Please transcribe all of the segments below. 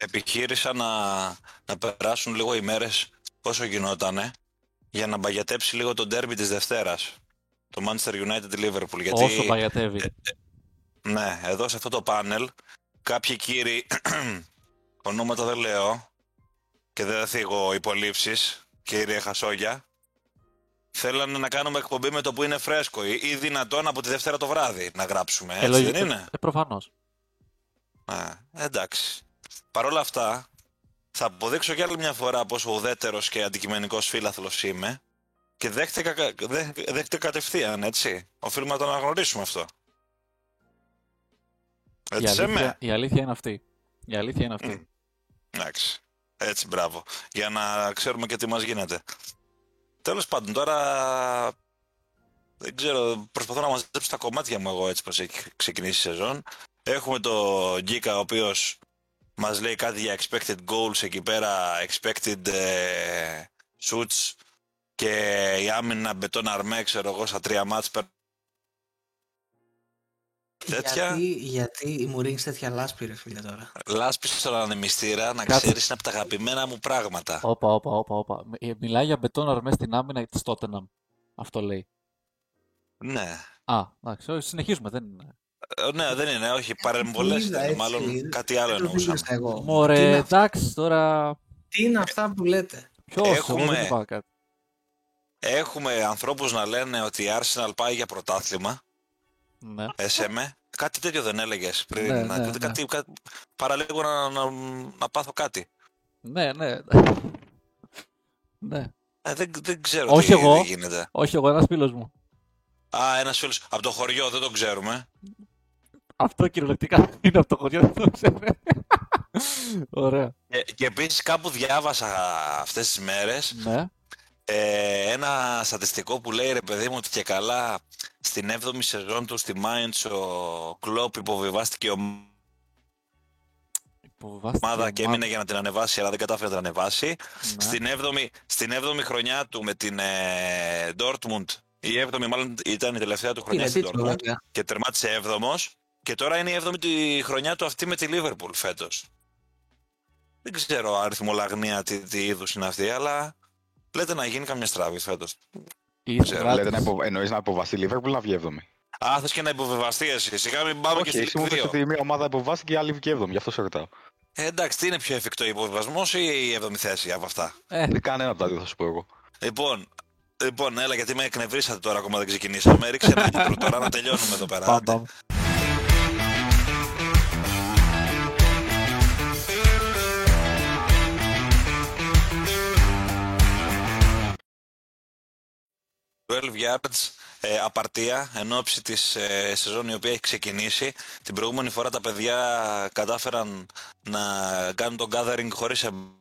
επιχείρησαν να, να περάσουν λίγο οι μέρες όσο γινότανε για να μπαγιατέψει λίγο το ντέρμπι της Δευτέρας. Το Manchester United Liverpool. Γιατί, Όσο παγιατεύει. ε, ναι, εδώ σε αυτό το πάνελ κάποιοι κύριοι, ονόματα δεν λέω και δεν θα θίγω υπολείψεις, κύριε Χασόγια, θέλανε να κάνουμε εκπομπή με το που είναι φρέσκο ή, ή δυνατόν από τη Δευτέρα το βράδυ να γράψουμε, έτσι λογικό. δεν είναι; Ε, προφανώς. Α, εντάξει. Παρ' όλα αυτά, θα αποδείξω κι άλλη μια φορά πόσο ουδέτερος και αντικειμενικός φίλαθλος είμαι και δέχτηκα, κα- δέ, δέχτηκα κατευθείαν, έτσι. Οφείλουμε να το αναγνωρίσουμε αυτό. Η Έτσι σε αλήθεια, με. η αλήθεια είναι αυτή. Η αλήθεια είναι αυτή. Μμ. Εντάξει. Έτσι, μπράβο. Για να ξέρουμε και τι μας γίνεται. Τέλος πάντων, τώρα δεν ξέρω, προσπαθώ να μαζέψω τα κομμάτια μου εγώ έτσι πως έχει ξεκινήσει η σεζόν. Έχουμε το Γκίκα ο οποίος μας λέει κάτι για expected goals εκεί πέρα, expected ε, shoots και η άμυνα μπετόν αρμέ, ξέρω εγώ, στα τρία μάτς πέρα. Τέτοια. Γιατί, γιατί η μου ρίχνεις τέτοια λάσπη ρε φίλε τώρα; Λάσπη στον ανεμιστήρα, να Κάτσε. ξέρεις είναι από τα αγαπημένα μου πράγματα. Όπα, όπα, όπα, όπα. Ε, Μιλάει για μπετόν αρμές στην άμυνα της Tottenham. Αυτό λέει. Ναι. Α, εντάξει, όχι, συνεχίζουμε. Δεν είναι. Ε, Ναι, δεν είναι, όχι, παρεμβολές είδα ήταν, έτσι, μάλλον κάτι άλλο δεν το εννοούσα. δήλωσα εγώ. τι, Μωρέ, είναι, εντάξει, τώρα. τι είναι αυτά που λέτε; Ποιος εγώ Έχουμε- δεν είπα κάτι. Έχουμε ανθρώπους να λένε ότι η Arsenal πάει για πρωτάθλημα, Ναι. έσεμε. Κάτι τέτοιο δεν έλεγες πριν, Ναι, να- ναι, ναι. κάτι, κάτι, παραλίγο να, να, να πάθω κάτι. Ναι, ναι. ναι. Ε, δεν, δεν ξέρω Όχι τι, εγώ. τι γίνεται. Όχι, εγώ ένας φίλος μου. Α, ένας φίλος από το χωριό, δεν το ξέρουμε. Αυτό κυριολεκτικά είναι από το χωριό, δεν το ξέρω. Ωραία. Και, και επίσης κάπου διάβασα αυτές τις μέρες Ναι. ε, ένα στατιστικό που λέει ρε παιδί μου ότι και καλά στην 7η σεζόν του στη Mainz ο Κλόπ υποβιβάστηκε ο Υποβιβάστηκε ομάδα η και έμεινε για να την ανεβάσει, αλλά δεν κατάφερε να την ανεβάσει. Ναι. Στην 7η, στην 7η χρονιά του με την ε, Dortmund, η 7η μάλλον ήταν η τελευταία του χρονιά Είναι στην τίτλο Dortmund βέβαια. και τερμάτισε 7ος και τώρα είναι η 7η τη χρονιά του αυτή με τη Liverpool φέτος. Δεν ξέρω αριθμολαγνία τι, τι είδους είναι αυτή, αλλά λέτε να γίνει καμιά στραβή φέτος. Η ξέρω, σειρά Λέτε να της- υπο... εννοείς να υποβαστεί η Λίβερπουλ να βγει 7η. Α, θες και να υποβεβαστεί εσύ. Σιγά μην πάμε και Όχι, στη εσύ μου Ligue είπες 2. ότι μια ομάδα υποβάστηκε και η άλλη βγήκε 7η, γι' αυτό σε ρωτάω. Ε, εντάξει, τι είναι πιο εφικτό, υποβιβασμός ή η 7η θέση από αυτά; Ε, Δεν κανένα από τα δύο θα σου πω εγώ. Λοιπόν, λοιπόν, έλα γιατί με εκνευρίσατε τώρα ακόμα δεν ξεκινήσαμε. Ρίξε ένα intro τώρα να τελειώνουμε εδώ πέρα. 12 yards ε, απαρτία εν ώψη της ε, σεζόν η οποία έχει ξεκινήσει. Την προηγούμενη φορά τα παιδιά κατάφεραν να κάνουν το gathering χωρίς εμ-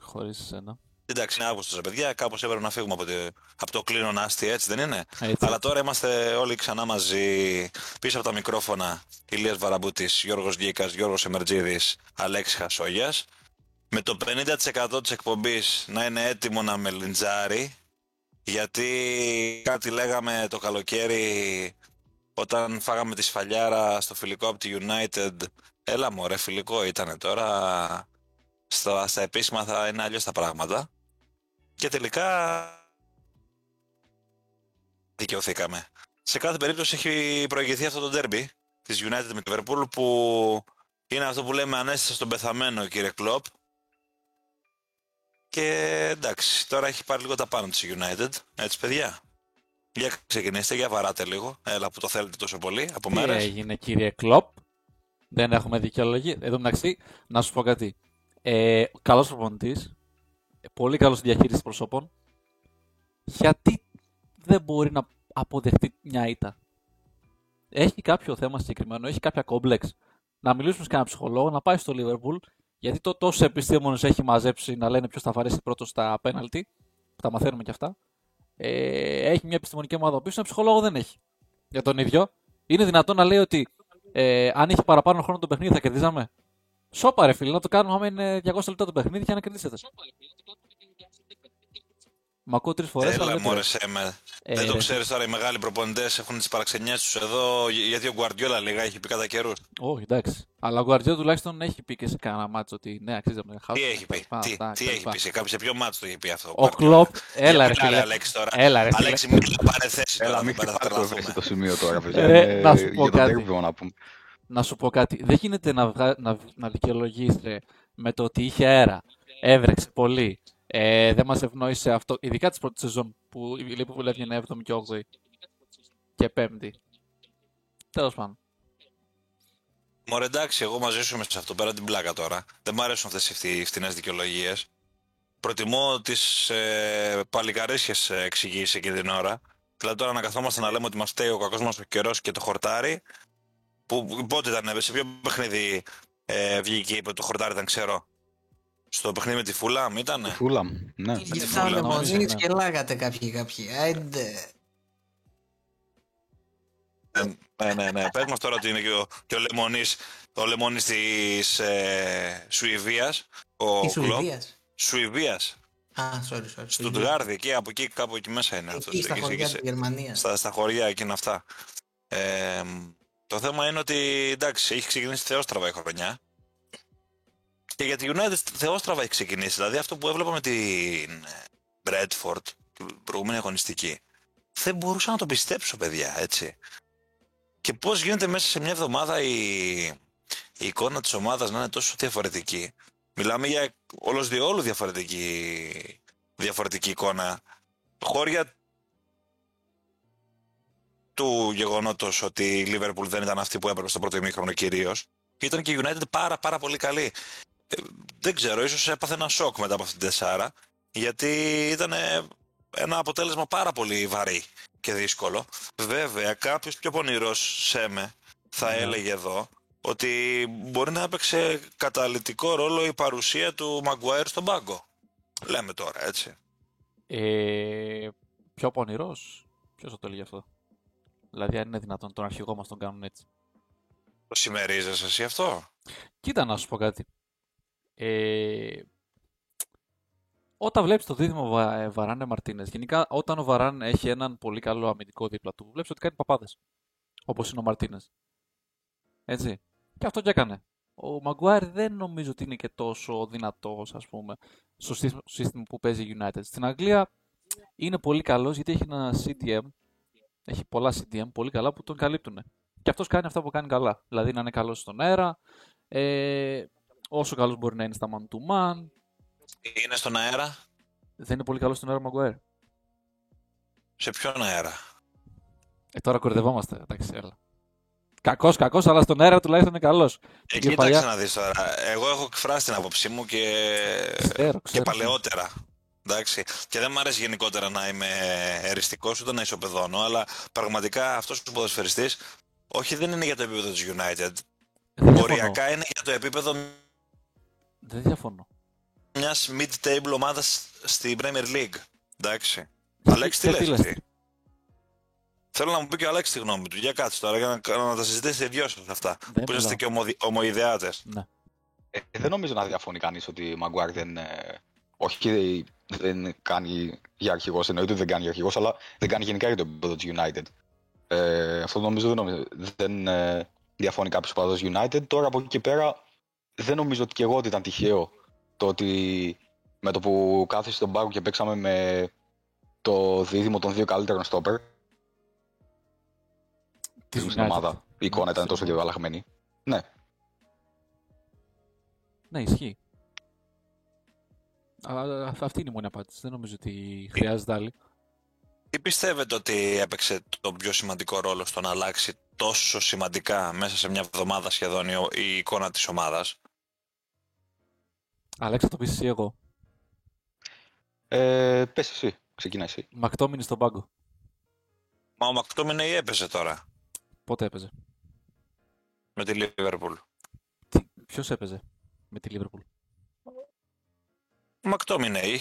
Χωρίς εσένα. Εντάξει, είναι Αύγουστος, ρε παιδιά. Κάπως έπρεπε να φύγουμε από, τη, από το κλίνο νάστι, έτσι δεν είναι; Έτσι. Αλλά τώρα είμαστε όλοι ξανά μαζί πίσω από τα μικρόφωνα. Ηλίας Βαραμπούτης, Γιώργος Γκίκας, Γιώργος Εμερτζίδης, Αλέξης Χασόγιας. Με το 50% της εκπομπής να είναι έτοιμο να μελιντζάρει. Γιατί κάτι λέγαμε το καλοκαίρι όταν φάγαμε τη σφαλιάρα στο φιλικό από τη United. Έλα μωρέ, φιλικό ήτανε τώρα. Στο, στα επίσημα θα είναι αλλιώς τα πράγματα. Και τελικά δικαιωθήκαμε. Σε κάθε περίπτωση έχει προηγηθεί αυτό το derby της United με τη Liverpool που είναι αυτό που λέμε ανέστησα στον πεθαμένο κύριε Κλόπ. Και εντάξει, τώρα έχει πάρει λίγο τα πάνω της η United. Έτσι παιδιά. Για ξεκινήστε, για βαράτε λίγο. Έλα που το θέλετε τόσο πολύ από Τι μέρες. έγινε κύριε Κλοπ; Δεν έχουμε δικαιολογία. Εδώ μεταξύ, να σου πω κάτι. Ε, καλός προπονητής. ε, Πολύ καλός διαχείρισης προσώπων. Γιατί δεν μπορεί να αποδεχτεί μια ήττα; Έχει κάποιο θέμα συγκεκριμένο, έχει κάποια κόμπλεξ. Να μιλήσουμε σε κανένα ψυχολόγο, να πάει στο Liverpool, γιατί το τόσο επιστήμονες έχει μαζέψει να λένε ποιος θα βαρέσει πρώτος στα πέναλτι, που τα μαθαίνουμε κι αυτά. Ε, έχει μια επιστημονική ομάδα πίσω, ένα ψυχολόγο δεν έχει. Για τον ίδιο. Είναι δυνατόν να λέει ότι ε, αν είχε παραπάνω χρόνο το παιχνίδι θα κερδίζαμε; Σόπα ρε φίλε, να το κάνουμε άμα είναι 200 λεπτά το παιχνίδι και να κερδίσετε. Μ' ακούω τρεις φορές. Έλα μωρέ σε με. Ε, Δεν το ρε, ξέρεις τώρα, οι μεγάλοι προπονητές έχουν τις παραξενιές τους εδώ. Γιατί ο Γκουαρδιόλα λίγα έχει πει κατά καιρούς. Όχι, εντάξει. Αλλά ο Γκουαρτιόλα τουλάχιστον έχει πει και σε κανένα μάτσο ότι ναι, αξίζει να τον Τι χάσουμε. έχει πει, κτλ. τι, Αυτά, τι κτλ. έχει πει, σε κάποιο, σε ποιο μάτσο το έχει πει αυτό. Ο Γκουαρδιόλα. Κλοπ, έλα ρε Για μιλά, φίλε. Αλέξη τώρα; Έλα ρε φίλε. Αλέξη, μην πάρε θέση τώρα. Έλα, εδώ μην πέρα, θα χτυπάς το τρελαθούμε. το σημείο τώρα, παιδιά. Ρε, Είναι να σου πω για το κάτι. derby να πούμε. Να σου πω κάτι. Δεν γίνεται να, βγα... να... να δικαιολογείς ρε, με το ότι είχε αέρα. Έβρεξε πολύ. Ε, δεν μας ευνόησε αυτό. Ειδικά της πρώτης σεζόν που η Λίβερπουλ έβγαινε 7η και 8η και 5η. Τέλος πάντων. Μωρέ, εντάξει, εγώ μαζί σου είμαι σε αυτό πέρα την πλάκα τώρα. Δεν μ' αρέσουν αυτές οι φθηνές δικαιολογίες. Προτιμώ τις ε, παλικαρίσιες εξηγήσεις εκείνη την ώρα. Δηλαδή τώρα να καθόμαστε να λέμε ότι μας φταίει ο κακός μας ο καιρός και το χορτάρι. Που πότε ήταν, σε ποιο παιχνίδι ε, βγήκε και είπε ότι το χορτάρι ήταν ξερό. Στο παιχνίδι με τη Φούλαμ ήτανε; Φούλαμ, ναι. Γι' τη αυτά ο Φούλα, Λεμοντζίνης νομίζω, και λάγατε κάποιοι κάποιοι. Άιντε. ναι, ναι, ναι. Πες μας τώρα ότι είναι και ο, και ο Λεμονής, ο Λεμονής της ε, Σουηβίας, ο Της Κλοπ. Σουηδίας. Σουηβίας. Α, sorry, sorry. Στουτγάρδη, εκεί, από εκεί, κάπου εκεί μέσα είναι αυτό. Εκεί στα εκεί- χωριά εκεί- της Γερμανίας. στα, στα χωριά εκείνα αυτά. Ε, το θέμα είναι ότι εντάξει, έχει ξεκινήσει θεόστραβα η χρονιά. Και για τη United θεόστραβα έχει ξεκινήσει. Δηλαδή αυτό που έβλεπα με την ε, Bradford, την προηγούμενη αγωνιστική, δεν μπορούσα να το πιστέψω, παιδιά, έτσι. Και πώς γίνεται μέσα σε μια εβδομάδα η, η εικόνα της ομάδας να είναι τόσο διαφορετική. Μιλάμε για όλος διόλου διαφορετική, διαφορετική εικόνα. Χώρια του γεγονότος ότι η Liverpool δεν ήταν αυτή που έπρεπε στο πρώτο ημίχρονο κυρίως. Ήταν και η United πάρα πάρα πολύ καλή. Ε, δεν ξέρω, ίσως έπαθε ένα σοκ μετά από αυτήν την τεσσάρα, γιατί ήταν ένα αποτέλεσμα πάρα πολύ βαρύ και δύσκολο. Βέβαια, κάποιος πιο πονηρός Σέμε θα Ναι. έλεγε εδώ ότι μπορεί να έπαιξε καταλητικό ρόλο η παρουσία του Maguire στον πάγκο. Λέμε τώρα, έτσι. Ε, πιο πονηρός; Ποιος θα το έλεγε αυτό; Δηλαδή, αν είναι δυνατόν τον αρχηγό μας τον κάνουν έτσι. Το συμμερίζεσαι εσύ αυτό; Κοίτα να σου πω κάτι. Ε, όταν βλέπεις το δίδυμο Βα, ε, Βαράνε Μαρτίνες, γενικά όταν ο Βαράν έχει έναν πολύ καλό αμυντικό δίπλα του, βλέπεις ότι κάνει παπάδες. Όπως είναι ο Μαρτίνες. Έτσι. Και αυτό και έκανε. Ο Μαγκουάρ δεν νομίζω ότι είναι και τόσο δυνατός, ας πούμε, στο σύστημα- στο σύστημα που παίζει η United. Στην Αγγλία είναι πολύ καλός γιατί έχει ένα CDM, έχει πολλά CDM πολύ καλά που τον καλύπτουν. Και αυτός κάνει αυτά που κάνει καλά. Δηλαδή να είναι καλός στον αέρα, ε, όσο καλός μπορεί να είναι στα man to man. Είναι στον αέρα; Δεν είναι πολύ καλός στον αέρα ο Μαγκουέρ. Σε ποιον αέρα; Ε, τώρα κορδευόμαστε, εντάξει, έλα. Κακός, κακός, αλλά στον αέρα τουλάχιστον είναι καλός. Ε, Η κοίταξε κεφαλιά- να δεις τώρα. Εγώ έχω εκφράσει την άποψή μου και, Ξέρω, και ξέρω. παλαιότερα. Εντάξει. Και δεν μου αρέσει γενικότερα να είμαι εριστικός ούτε να ισοπεδώνω, αλλά πραγματικά αυτός ο ποδοσφαιριστής όχι δεν είναι για το επίπεδο της United. Δεν διαφωνώ. Οριακά είναι για το επίπεδο Δεν διαφωνώ. μιας mid-table ομάδας στη Premier League. Εντάξει. Αλέξη, τι Ε, τι λες λες; εσύ; Θέλω να μου πει και ο Αλέξης τη γνώμη του. Για κάτσε τώρα, για να, να τα συζητήσετε οι δυο σας αυτά. Δεν που είσαστε μιλάω. και ομοδι, ομοειδεάτες. Ναι. Ε, δεν νομίζω να διαφωνεί κανείς ότι ο Μαγκουάρ δεν. ε, όχι, δεν κάνει για αρχηγός, εννοείται ότι δεν κάνει για αρχηγός, αλλά δεν κάνει γενικά για το επίπεδο της United. Ε, αυτό νομίζω δεν, νομίζω, δεν ε, διαφωνεί κάποιος οπαδό United. Τώρα από εκεί και πέρα δεν νομίζω ότι και εγώ ότι ήταν τυχαίο το ότι με το που κάθεσε στον πάγκο και παίξαμε με το δίδυμο των δύο καλύτερων στόπερ Της στην United. ομάδα. Η εικόνα Ναι, ήταν τόσο συμφωνώ. διαβαλαγμένη. Ναι, Ναι, ισχύει. Α, α, αυτή είναι η μόνη απάντηση. Δεν νομίζω ότι χρειάζεται άλλη. Τι πιστεύετε ότι έπαιξε το πιο σημαντικό ρόλο στο να αλλάξει τόσο σημαντικά μέσα σε μια εβδομάδα σχεδόν η, η εικόνα της ομάδας; Αλέξα, το πεις εσύ εγώ. ε, πες εσύ, ξεκινά εσύ. Μακτόμινι στον πάγκο. Μα ο Μακτόμινεϊ έπαιζε τώρα; Πότε έπαιζε; με τη Liverpool. Τι, ποιος έπαιζε με τη Liverpool. Ο Μακτόμινεϊ,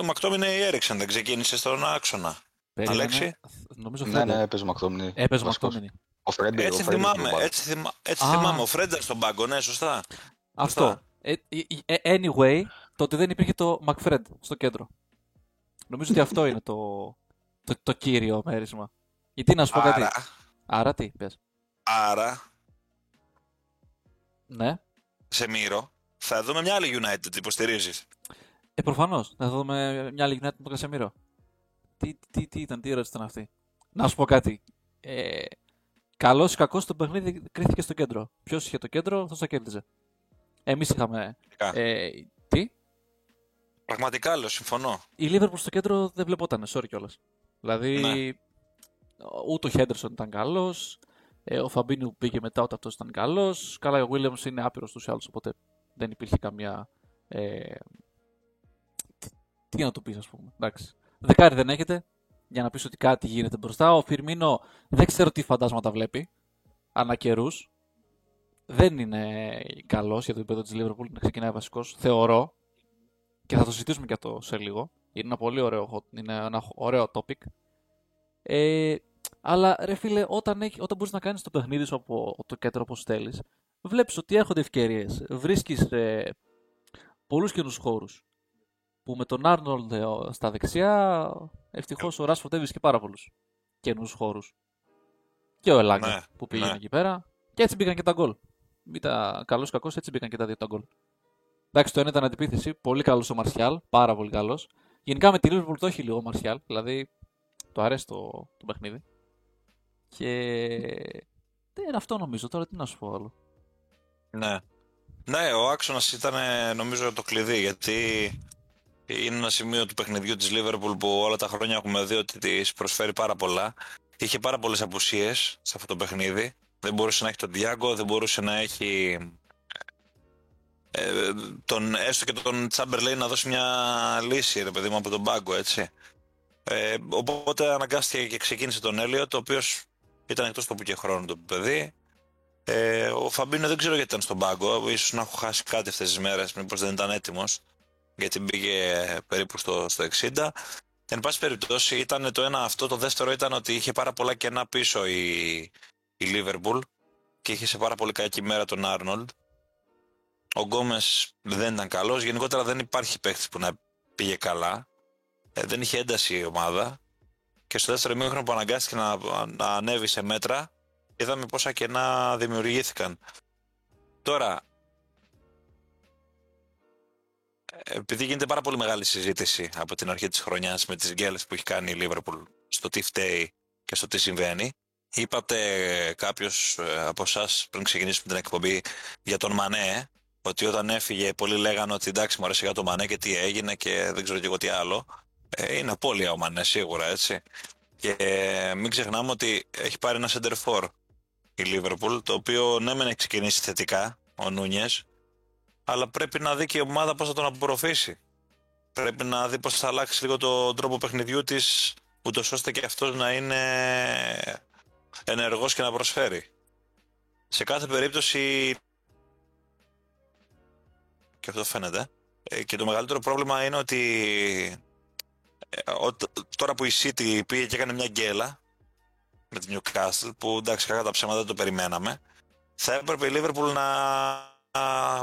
ο Μακτόμινεϊ έριξαν, δεν ξεκίνησε στον άξονα. Περίμενε. Αλέξη; Νομίζω Ναι, Φρέντερ. ναι, έπαιζε ο Μακτόμινι. Έπαιζε βασικός. Μακτόμινι. Ο Φρέντερ. Έτσι ο Φρέντερ θυμάμαι, στον έτσι, θυμά, έτσι Α. θυμάμαι. Ο Φρέντερ στον πάγκο, ναι, σωστά. Αυτό. Ε, ε, ε, anyway, το ότι δεν υπήρχε το McFred στο κέντρο. Νομίζω ότι αυτό είναι το, το, το κύριο μέρισμα. Γιατί να σου πω κάτι; Άρα, Άρα τι, πες. άρα, Ναι. σε Μύρο, θα δούμε μια άλλη United, υποστηρίζεις; Ε, προφανώς. Θα δούμε μια άλλη United με τον Κασεμίρο. Τι, τι, τι ήταν, τι ερώτηση ήταν αυτή; Να σου πω κάτι. Ε, Καλός ή κακός το παιχνίδι κρίθηκε στο κέντρο. Ποιος είχε το κέντρο, αυτό το κέρδιζε. Εμείς είχαμε. Πραγματικά. Ε, τι; Πραγματικά λέω, συμφωνώ. Η Liverpool στο κέντρο δεν βλεπόταν, sorry κιόλας. Δηλαδή, Ναι. ούτε ο Χέντερσον ήταν καλός. Ε, ο Φαμπίνιου που πήγε μετά, ούτε αυτός ήταν καλός. Καλά, ο Williams είναι άπειρος του άλλους, οπότε δεν υπήρχε καμία. Ε, τι, τι να το πεις, ας πούμε. Εντάξει. Δεκάρι δεν έχετε για να πεις ότι κάτι γίνεται μπροστά. Ο Φιρμίνο δεν ξέρω τι φαντάσματα βλέπει. Ανά καιρούς. Δεν είναι καλός για το επίπεδο της Liverpool να ξεκινάει βασικός. Θεωρώ. Και θα το συζητήσουμε και αυτό σε λίγο. Είναι ένα πολύ ωραίο, hot- είναι ένα ωραίο topic. Ε, αλλά ρε φίλε, όταν, έχει, όταν μπορείς να κάνεις το παιχνίδι σου από το κέντρο όπως θέλεις, βλέπεις ότι έρχονται ευκαιρίες. Βρίσκεις ε, πολλούς καινούς χώρους. Που με τον Άρνολντ ε, στα δεξιά, ευτυχώς ο Ράσφορντ έβρισκε πάρα πολλούς καινούς χώρους. Και ο Ελάγκα Ναι, που πήγαινε ναι. εκεί πέρα. Και έτσι μπήκαν και τα γκολ. Ήταν καλός κακός, έτσι μπήκαν και τα δύο τα γκολ. Εντάξει, το ένα ήταν αντιπίθεση. Πολύ καλός ο Μαρσιάλ. Πάρα πολύ καλός. Γενικά με τη Liverpool το έχει λίγο ο Μαρσιάλ. Δηλαδή το αρέσει το, το παιχνίδι. Και. Δεν είναι αυτό νομίζω. Τώρα τι να σου πω άλλο. Ναι. Ναι, ο άξονας ήταν ε, νομίζω το κλειδί γιατί είναι ένα σημείο του παιχνιδιού της Liverpool που όλα τα χρόνια έχουμε δει ότι της προσφέρει πάρα πολλά. Είχε πάρα πολλές απουσίες σε αυτό το παιχνίδι. Δεν μπορούσε να έχει τον Diago, δεν μπορούσε να έχει ε, τον, έστω και τον Chamberlain να δώσει μια λύση, ρε παιδί μου, από τον πάγκο, έτσι. Ε, οπότε αναγκάστηκε και ξεκίνησε τον Έλιο, το οποίος ήταν εκτός τόπου και χρόνου το παιδί. Ε, ο Φαμπίνο δεν ξέρω γιατί ήταν στον πάγκο. ίσως να έχω χάσει κάτι αυτές τις μέρες, μήπως δεν ήταν έτοιμος. Γιατί μπήκε περίπου στο, στο 60. Εν πάση περιπτώσει ήταν το ένα αυτό. Το δεύτερο ήταν ότι είχε πάρα πολλά κενά πίσω η, η Liverpool και είχε σε πάρα πολύ κακή μέρα τον Άρνολντ. Ο Γκόμες δεν ήταν καλός. Γενικότερα δεν υπάρχει παίχτη που να πήγε καλά. Ε, δεν είχε ένταση η ομάδα. Και στο δεύτερο ημίχρονο που αναγκάστηκε να, να ανέβει σε μέτρα, είδαμε πόσα κενά δημιουργήθηκαν. Τώρα, ε, επειδή γίνεται πάρα πολύ μεγάλη συζήτηση από την αρχή της χρονιάς με τις γκέλες που έχει κάνει η Liverpool στο τι φταίει και στο τι συμβαίνει, είπατε κάποιος ε, από εσάς πριν ξεκινήσουμε την εκπομπή για τον Μανέ, ότι όταν έφυγε πολλοί λέγανε ότι εντάξει μου αρέσει για τον Μανέ και τι έγινε και δεν ξέρω και εγώ τι άλλο. Ε, είναι απώλεια ο Μανέ σίγουρα έτσι. Και ε, μην ξεχνάμε ότι έχει πάρει ένα center for η Liverpool, το οποίο ναι μεν έχει ξεκινήσει θετικά, ο Νούνιες, αλλά πρέπει να δει και η ομάδα πώς θα τον απορροφήσει. Πρέπει να δει πώς θα αλλάξει λίγο τον τρόπο παιχνιδιού της, ούτως ώστε και αυτός να είναι ενεργός και να προσφέρει. Σε κάθε περίπτωση, και αυτό φαίνεται, ε, και το μεγαλύτερο πρόβλημα είναι ότι ε, ο- τώρα που η City πήγε και έκανε μια γκέλα με την Newcastle, που εντάξει, κακά τα ψέματα δεν το περιμέναμε, θα έπρεπε η Liverpool να, να,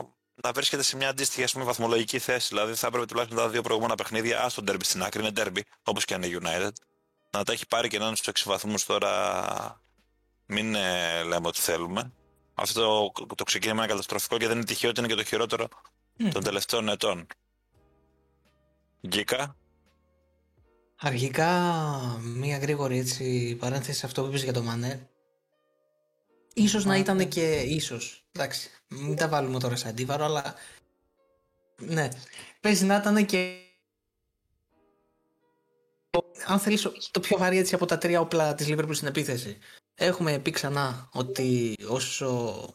να βρίσκεται σε μια αντίστοιχη ας πούμε, βαθμολογική θέση. Δηλαδή θα έπρεπε τουλάχιστον τα δύο προηγούμενα παιχνίδια, α το derby στην άκρη, είναι derby, όπως και αν είναι United, να τα έχει πάρει και να είναι στους 6 βαθμούς τώρα. Μην ε, λέμε ότι θέλουμε. Αυτό το, το ξεκίνημα είναι καταστροφικό και δεν είναι τυχαίο ότι είναι και το χειρότερο των τελευταίων ετών. Γκίκα. Αρχικά, μία γρήγορη έτσι παρένθεση σε αυτό που είπες για το Μανέ. Ίσως να ήταν και ίσως. Εντάξει, μην τα βάλουμε τώρα σε αντίβαρο, αλλά ναι. Παίζει να ήταν και αν θέλεις το πιο βαρύ έτσι από τα τρία όπλα της Liverpool στην επίθεση. Έχουμε πει ξανά ότι όσο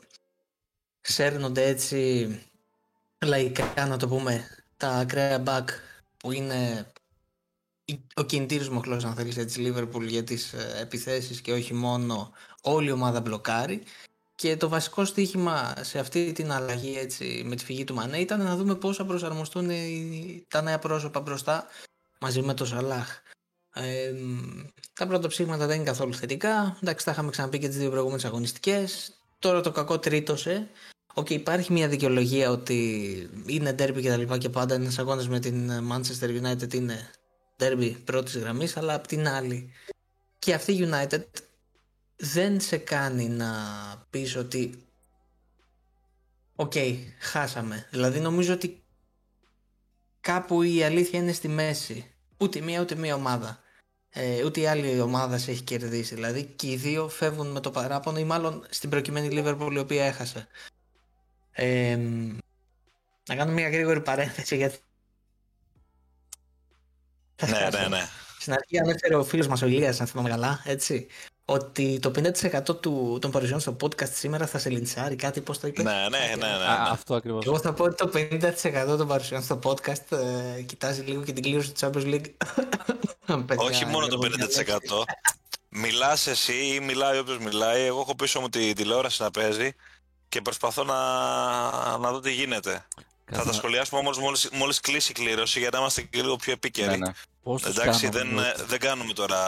σέρνονται έτσι λαϊκά να το πούμε τα ακραία back που είναι ο κινητήριος μοχλός αν θέλεις έτσι Liverpool για τις ε, επιθέσεις και όχι μόνο όλη η ομάδα μπλοκάρει και το βασικό στοίχημα σε αυτή την αλλαγή έτσι με τη φυγή του Μανέ ήταν να δούμε πώς θα προσαρμοστούν οι, τα νέα πρόσωπα μπροστά μαζί με το Σαλάχ. Ε, τα πρώτα ψήγματα δεν είναι καθόλου θετικά. Εντάξει, τα είχαμε ξαναπεί και τις δύο προηγούμενες αγωνιστικές. Τώρα το κακό τρίτωσε. Οκ, υπάρχει μια δικαιολογία ότι είναι ντέρμπι και τα λοιπά και πάντα ένας αγώνας με την Manchester United είναι ντέρμπι πρώτης γραμμής, αλλά απ' την άλλη και αυτή η United δεν σε κάνει να πεις ότι οκ, χάσαμε. Δηλαδή νομίζω ότι κάπου η αλήθεια είναι στη μέση. Ούτε μία ούτε μία ομάδα. Ε, ούτε η άλλη ομάδα σε έχει κερδίσει. Δηλαδή και οι δύο φεύγουν με το παράπονο ή μάλλον στην προκειμένη Liverpool η οποία έχασε. Ε, να κάνω μια γρήγορη παρένθεση γιατί ναι, ναι, ναι. Στην αρχή ανέφερε ο φίλος μας ο Ηλίας, αν θυμάμαι καλά, έτσι, ότι το 50% του, των παρουσιών στο podcast σήμερα θα σε λιντσάρει, κάτι πώς το είπες; Ναι, ναι, ναι. ναι, ναι. Α, αυτό ακριβώς. Εγώ θα πω ότι το 50% των παρουσιών στο podcast ε, κοιτάζει λίγο και την κλήρωση του Champions League. Παιδιά, Όχι μόνο το εγώ 50%. Μιλάς εσύ ή μιλάει όποιος μιλάει. Εγώ έχω πίσω μου τη τηλεόραση να παίζει και προσπαθώ να, να δω τι γίνεται. Θα τα Κάτσε να- σχολιάσουμε όμως μόλις, μόλις κλείσει η κλήρωση για να είμαστε και λίγο πιο επίκαιροι. Ναι, ναι. Πώς τους Εντάξει, κάνω δεν, mute, δεν κάνουμε τώρα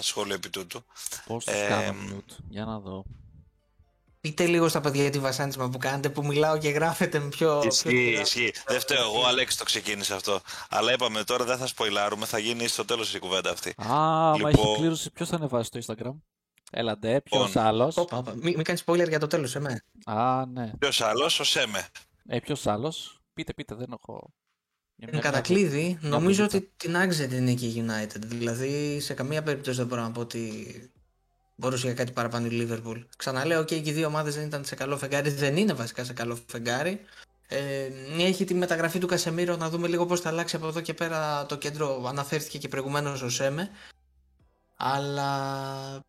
σχόλιο επί τούτου. Πώς τους ε, κάνω mute. Για να δω. Πείτε λίγο στα παιδιά τη βασάνισμα που κάνετε που μιλάω και γράφετε με πιο... πιο Ισχύει, σιγά. ισχύει. Δεν φταίω εγώ, Αλέξη το ξεκίνησε αυτό. Αλλά είπαμε τώρα δεν θα σποιλάρουμε, θα γίνει στο τέλος η κουβέντα αυτή. Α, μα Λοιπόν- έχει κλήρωση. Ποιος θα ανεβάσει στο Instagram; Έλα ντε, ποιος Λοιπόν. άλλος; Όπα, όπα. Μην, μην κάνεις spoiler για το τέλος, εμέ. Α, ναι. Ποιος άλλος, ο Σέμε. Ε, ποιος άλλος; Πείτε, πείτε, δεν έχω... Για Εν μια- κατακλείδη, μια νομίζω βουλίτσα. ότι την άξιζε την νίκη η United. Δηλαδή, σε καμία περίπτωση δεν μπορώ να πω ότι μπορούσε για κάτι παραπάνω η Liverpool. Ξαναλέω, και οι δύο ομάδες δεν ήταν σε καλό φεγγάρι, δεν είναι βασικά σε καλό φεγγάρι. Ε, έχει τη μεταγραφή του Κασεμίρο να δούμε λίγο πώς θα αλλάξει από εδώ και πέρα το κέντρο. Αναφέρθηκε και προηγουμένως ο Σέμε. Αλλά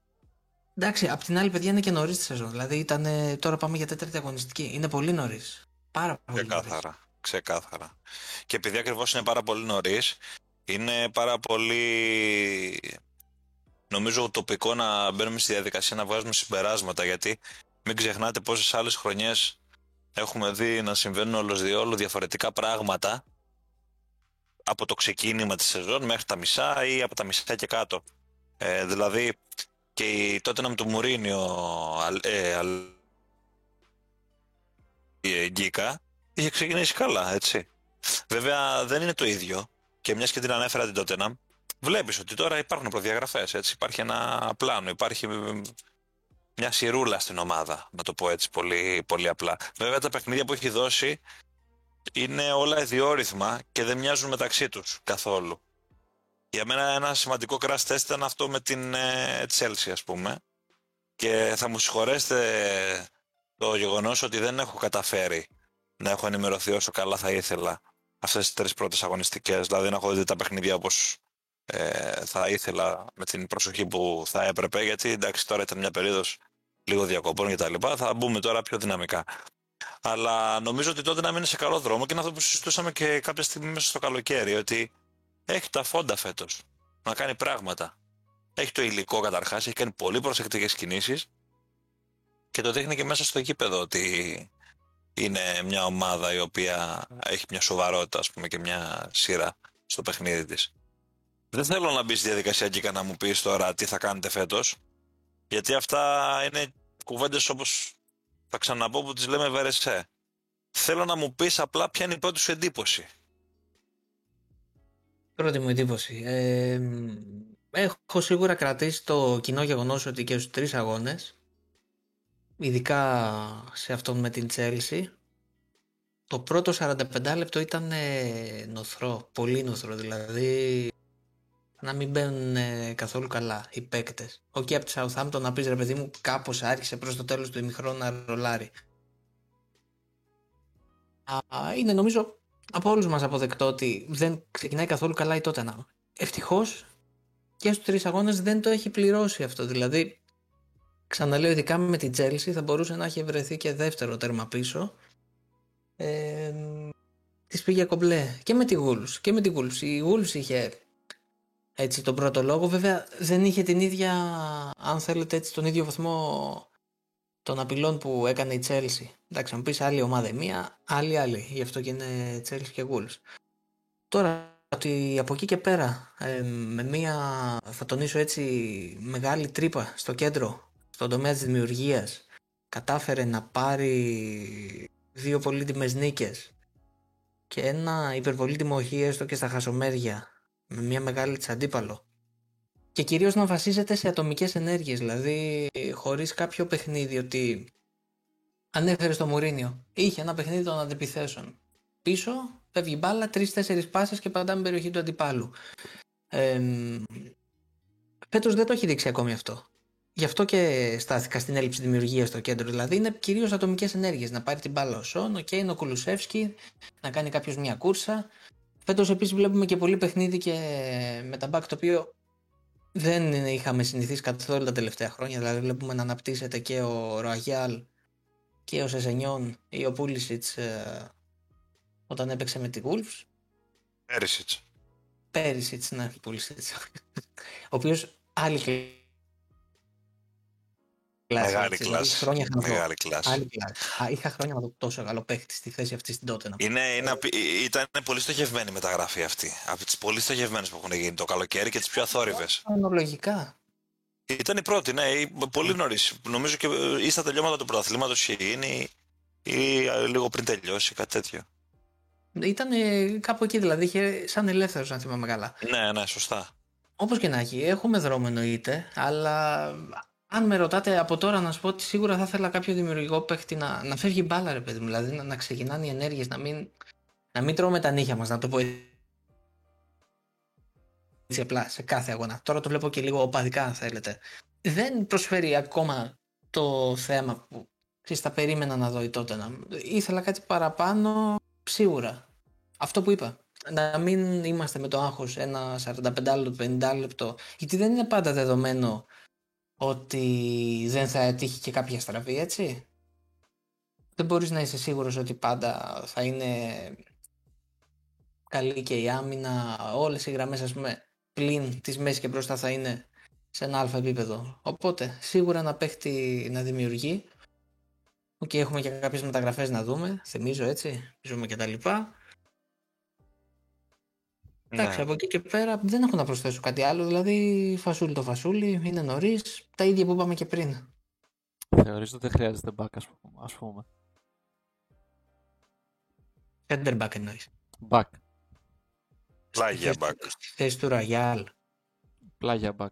εντάξει, απ' την άλλη, παιδιά είναι και νωρίς τη σεζόν. Δηλαδή, ήταν, τώρα πάμε για τέταρτη αγωνιστική. Είναι πολύ νωρίς. Πάρα πολύ νωρίς. Ξεκάθαρα. Ξεκάθαρα. Και επειδή ακριβώς είναι πάρα πολύ νωρίς, είναι πάρα πολύ. Νομίζω ουτοπικό να μπαίνουμε στη διαδικασία να βγάζουμε συμπεράσματα γιατί μην ξεχνάτε πόσες άλλες χρονιές έχουμε δει να συμβαίνουν όλος διόλου διαφορετικά πράγματα από το ξεκίνημα της σεζόν μέχρι τα μισά ή από τα μισά και κάτω. Ε, δηλαδή και η τότε με του Μουρίνιο αλ- ε, αλ- η Γκίκα είχε ξεκινήσει καλά, έτσι. Βέβαια δεν είναι το ίδιο και μιας και την ανέφερα την Tottenham, βλέπεις ότι τώρα υπάρχουν προδιαγραφές, έτσι. Υπάρχει ένα πλάνο, υπάρχει μ, μια σιρούλα στην ομάδα, να το πω έτσι πολύ, πολύ απλά. Βέβαια τα παιχνίδια που έχει δώσει είναι όλα ιδιόρυθμα και δεν μοιάζουν μεταξύ τους καθόλου. Για μένα ένα σημαντικό crash test ήταν αυτό με την ε, Chelsea ας πούμε και θα μου συγχωρέσετε το γεγονός ότι δεν έχω καταφέρει να έχω ενημερωθεί όσο καλά θα ήθελα αυτές τις τρεις πρώτες αγωνιστικές, δηλαδή να έχω δει τα παιχνίδια όπως ε, θα ήθελα με την προσοχή που θα έπρεπε, γιατί εντάξει τώρα ήταν μια περίοδος λίγο διακοπών και τα λοιπά, θα μπούμε τώρα πιο δυναμικά. Αλλά νομίζω ότι τότε να μείνει σε καλό δρόμο και είναι αυτό που συζητούσαμε και κάποια στιγμή μέσα στο καλοκαίρι, ότι έχει τα φόντα φέτος να κάνει πράγματα. Έχει το υλικό καταρχάς, έχει κάνει πολύ προσεκτικές κινήσεις και το δείχνει και μέσα στο γήπεδο ότι είναι μια ομάδα η οποία έχει μια σοβαρότητα ας πούμε και μια σειρά στο παιχνίδι της. Δεν θέλω να μπει στη διαδικασία και να μου πεις τώρα τι θα κάνετε φέτος γιατί αυτά είναι κουβέντες όπως θα ξαναπώ που τις λέμε βερεσέ. Θέλω να μου πεις απλά ποια είναι η πρώτη σου εντύπωση. Πρώτη μου εντύπωση. Ε, έχω σίγουρα κρατήσει το κοινό γεγονός ότι και στους τρεις αγώνες, ειδικά σε αυτόν με την Chelsea, το πρώτο 45 λεπτό ήταν ε, νωθρό, πολύ νωθρό, δηλαδή να μην μπαίνουν ε, καθόλου καλά οι παίκτες. Οκ, από τη Southampton να πεις ρε παιδί μου κάπως άρχισε προς το τέλος του ημιχρόνου να ρολάρει. Α, είναι νομίζω από όλους μας αποδεκτό ότι δεν ξεκινάει καθόλου καλά η Tottenham. Ευτυχώς και στους τρεις αγώνες δεν το έχει πληρώσει αυτό. Δηλαδή, ξαναλέω ειδικά με την Chelsea θα μπορούσε να έχει βρεθεί και δεύτερο τέρμα πίσω. Ε, της πήγε κομπλέ και με τη Wolves και με τη Wolves. Η Wolves είχε έτσι τον πρώτο λόγο. Βέβαια δεν είχε την ίδια, αν θέλετε έτσι, τον ίδιο βαθμό των απειλών που έκανε η Chelsea. Εντάξει, να μου πεις άλλη ομάδα η μία, άλλη άλλη. Γι' αυτό και είναι Chelsea και Wolves. Τώρα, ότι από εκεί και πέρα, ε, με μία, θα τονίσω έτσι, μεγάλη τρύπα στο κέντρο, στον τομέα της δημιουργίας, κατάφερε να πάρει δύο πολύτιμες νίκες και ένα υπερπολίτιμο όχι έστω και στα χασομέρια με μια μεγάλη της αντίπαλο. Και κυρίως να βασίζεται σε ατομικές ενέργειες, δηλαδή χωρίς κάποιο παιχνίδι ότι ανέφερε στο Μουρίνιο. Είχε ένα παιχνίδι των αντιπιθέσεων. Πίσω, φεύγει μπάλα, τρει-τέσσερι πάσες και πατάμε περιοχή του αντιπάλου. Ε, Φέτος δεν το έχει δείξει ακόμη αυτό. Γι' αυτό και στάθηκα στην έλλειψη δημιουργίας στο κέντρο. Δηλαδή είναι κυρίως ατομικές ενέργειες. Να πάρει την μπάλα ο Σόν, ο Κέιν, ο Κουλουσεύσκι, να κάνει κάποιος μια κούρσα. Φέτος επίσης βλέπουμε και πολύ παιχνίδι και με τα μπακ το οποίο δεν είχαμε συνηθίσει καθόλου τα τελευταία χρόνια. Δηλαδή βλέπουμε να αναπτύσσεται και ο Ροαγιάλ και ο Σεζενιόν ή ο Πούλησιτς ε, όταν έπαιξε με τη Wolves. Πέρισιτς. Πέρισιτς, ναι, Πούλησιτς. ο οποίος άλλη κλάση. Μεγάλη έτσι, κλάση. δηλαδή Χρόνια είχα να δω. Μεγάλη κλάση. Άλλη κλάση. Α, είχα χρόνια να δω τόσο καλό παίχτη στη θέση αυτή στην τότε. Είναι, είναι, απει- ε, ήταν πολύ στοχευμένη η μεταγραφή αυτή. Από τις πολύ στοχευμένες που έχουν γίνει το καλοκαίρι και τις πιο αθόρυβες. Αναλογικά. Ήταν η πρώτη, ναι, η- πολύ νωρίς. Νομίζω και ε, ή στα τελειώματα του πρωταθλήματο είχε γίνει ή ε, λίγο πριν τελειώσει, κάτι τέτοιο. Ήταν κάπου εκεί δηλαδή, είχε σαν ελεύθερος, αν θυμάμαι καλά. Ναι, ναι, σωστά. Όπως και να έχει, έχουμε δρόμο εννοείται, αλλά αν με ρωτάτε από τώρα να σου πω ότι σίγουρα θα ήθελα κάποιο δημιουργικό παίχτη να, να φεύγει μπάλα, ρε παιδί μου. Δηλαδή να, να ξεκινάνε οι ενέργειες, να μην, να μην τρώμε τα νύχια μας, να το πω έτσι απλά σε κάθε αγώνα. Τώρα το βλέπω και λίγο οπαδικά, αν θέλετε. Δεν προσφέρει ακόμα το θέμα που ξέρεις, τα περίμενα να δω η τότε. Ήθελα κάτι παραπάνω, σίγουρα. Αυτό που είπα. Να μην είμαστε με το άγχος ένα 45 λεπτό, 50 λεπτό. Γιατί δεν είναι πάντα δεδομένο ότι δεν θα τύχει και κάποια στραβή, έτσι. Δεν μπορείς να είσαι σίγουρος ότι πάντα θα είναι καλή και η άμυνα, όλες οι γραμμές ας πούμε πλην της μέσης και μπροστά θα είναι σε ένα αλφα επίπεδο. Οπότε σίγουρα να παίχτη να δημιουργεί. Και έχουμε και κάποιες μεταγραφές να δούμε, θυμίζω έτσι, ζούμε και τα λοιπά. Εντάξει, Ναι. από εκεί και πέρα δεν έχω να προσθέσω κάτι άλλο. Δηλαδή, φασούλι το φασούλι, είναι νωρίς. Τα ίδια που είπαμε και πριν. Θεωρείς ότι δεν χρειάζεται back, ας πούμε. Ας πούμε. Center back εννοείς. Back. Πλάγια back. Στη θέση του Ραγιάλ. Πλάγια back.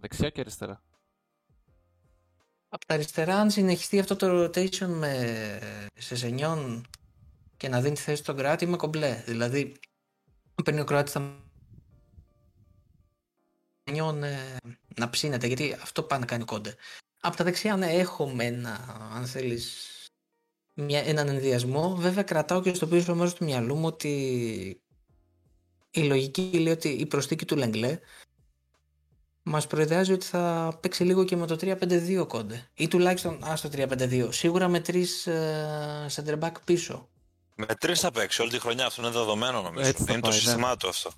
Δεξιά και αριστερά. Από τα αριστερά, αν συνεχιστεί αυτό το rotation με Σεσενιόν και να δίνει τη θέση στον Κράτη, είμαι κομπλέ. Δηλαδή, παίρνει ο Κράτη τα Σεσενιόν ε, να ψήνεται, γιατί αυτό πάει να κάνει κόντε. Από τα δεξιά, ναι, έχουμε ένα, αν θέλεις, μια, έναν ενδιασμό. Βέβαια, κρατάω και στο πίσω μέρος του μυαλού μου ότι η λογική λέει ότι η προσθήκη του Λεγκλέ μας προειδεάζει ότι θα παίξει λίγο και με το 3-5-2 κόντε. Ή τουλάχιστον ας το 3-5-2. Σίγουρα με τρεις ε, center back πίσω. Με τρεις θα παίξει όλη τη χρονιά, αυτό είναι δεδομένο νομίζω. Έτσι θα είναι πάει, το ναι. σύστημά του αυτό.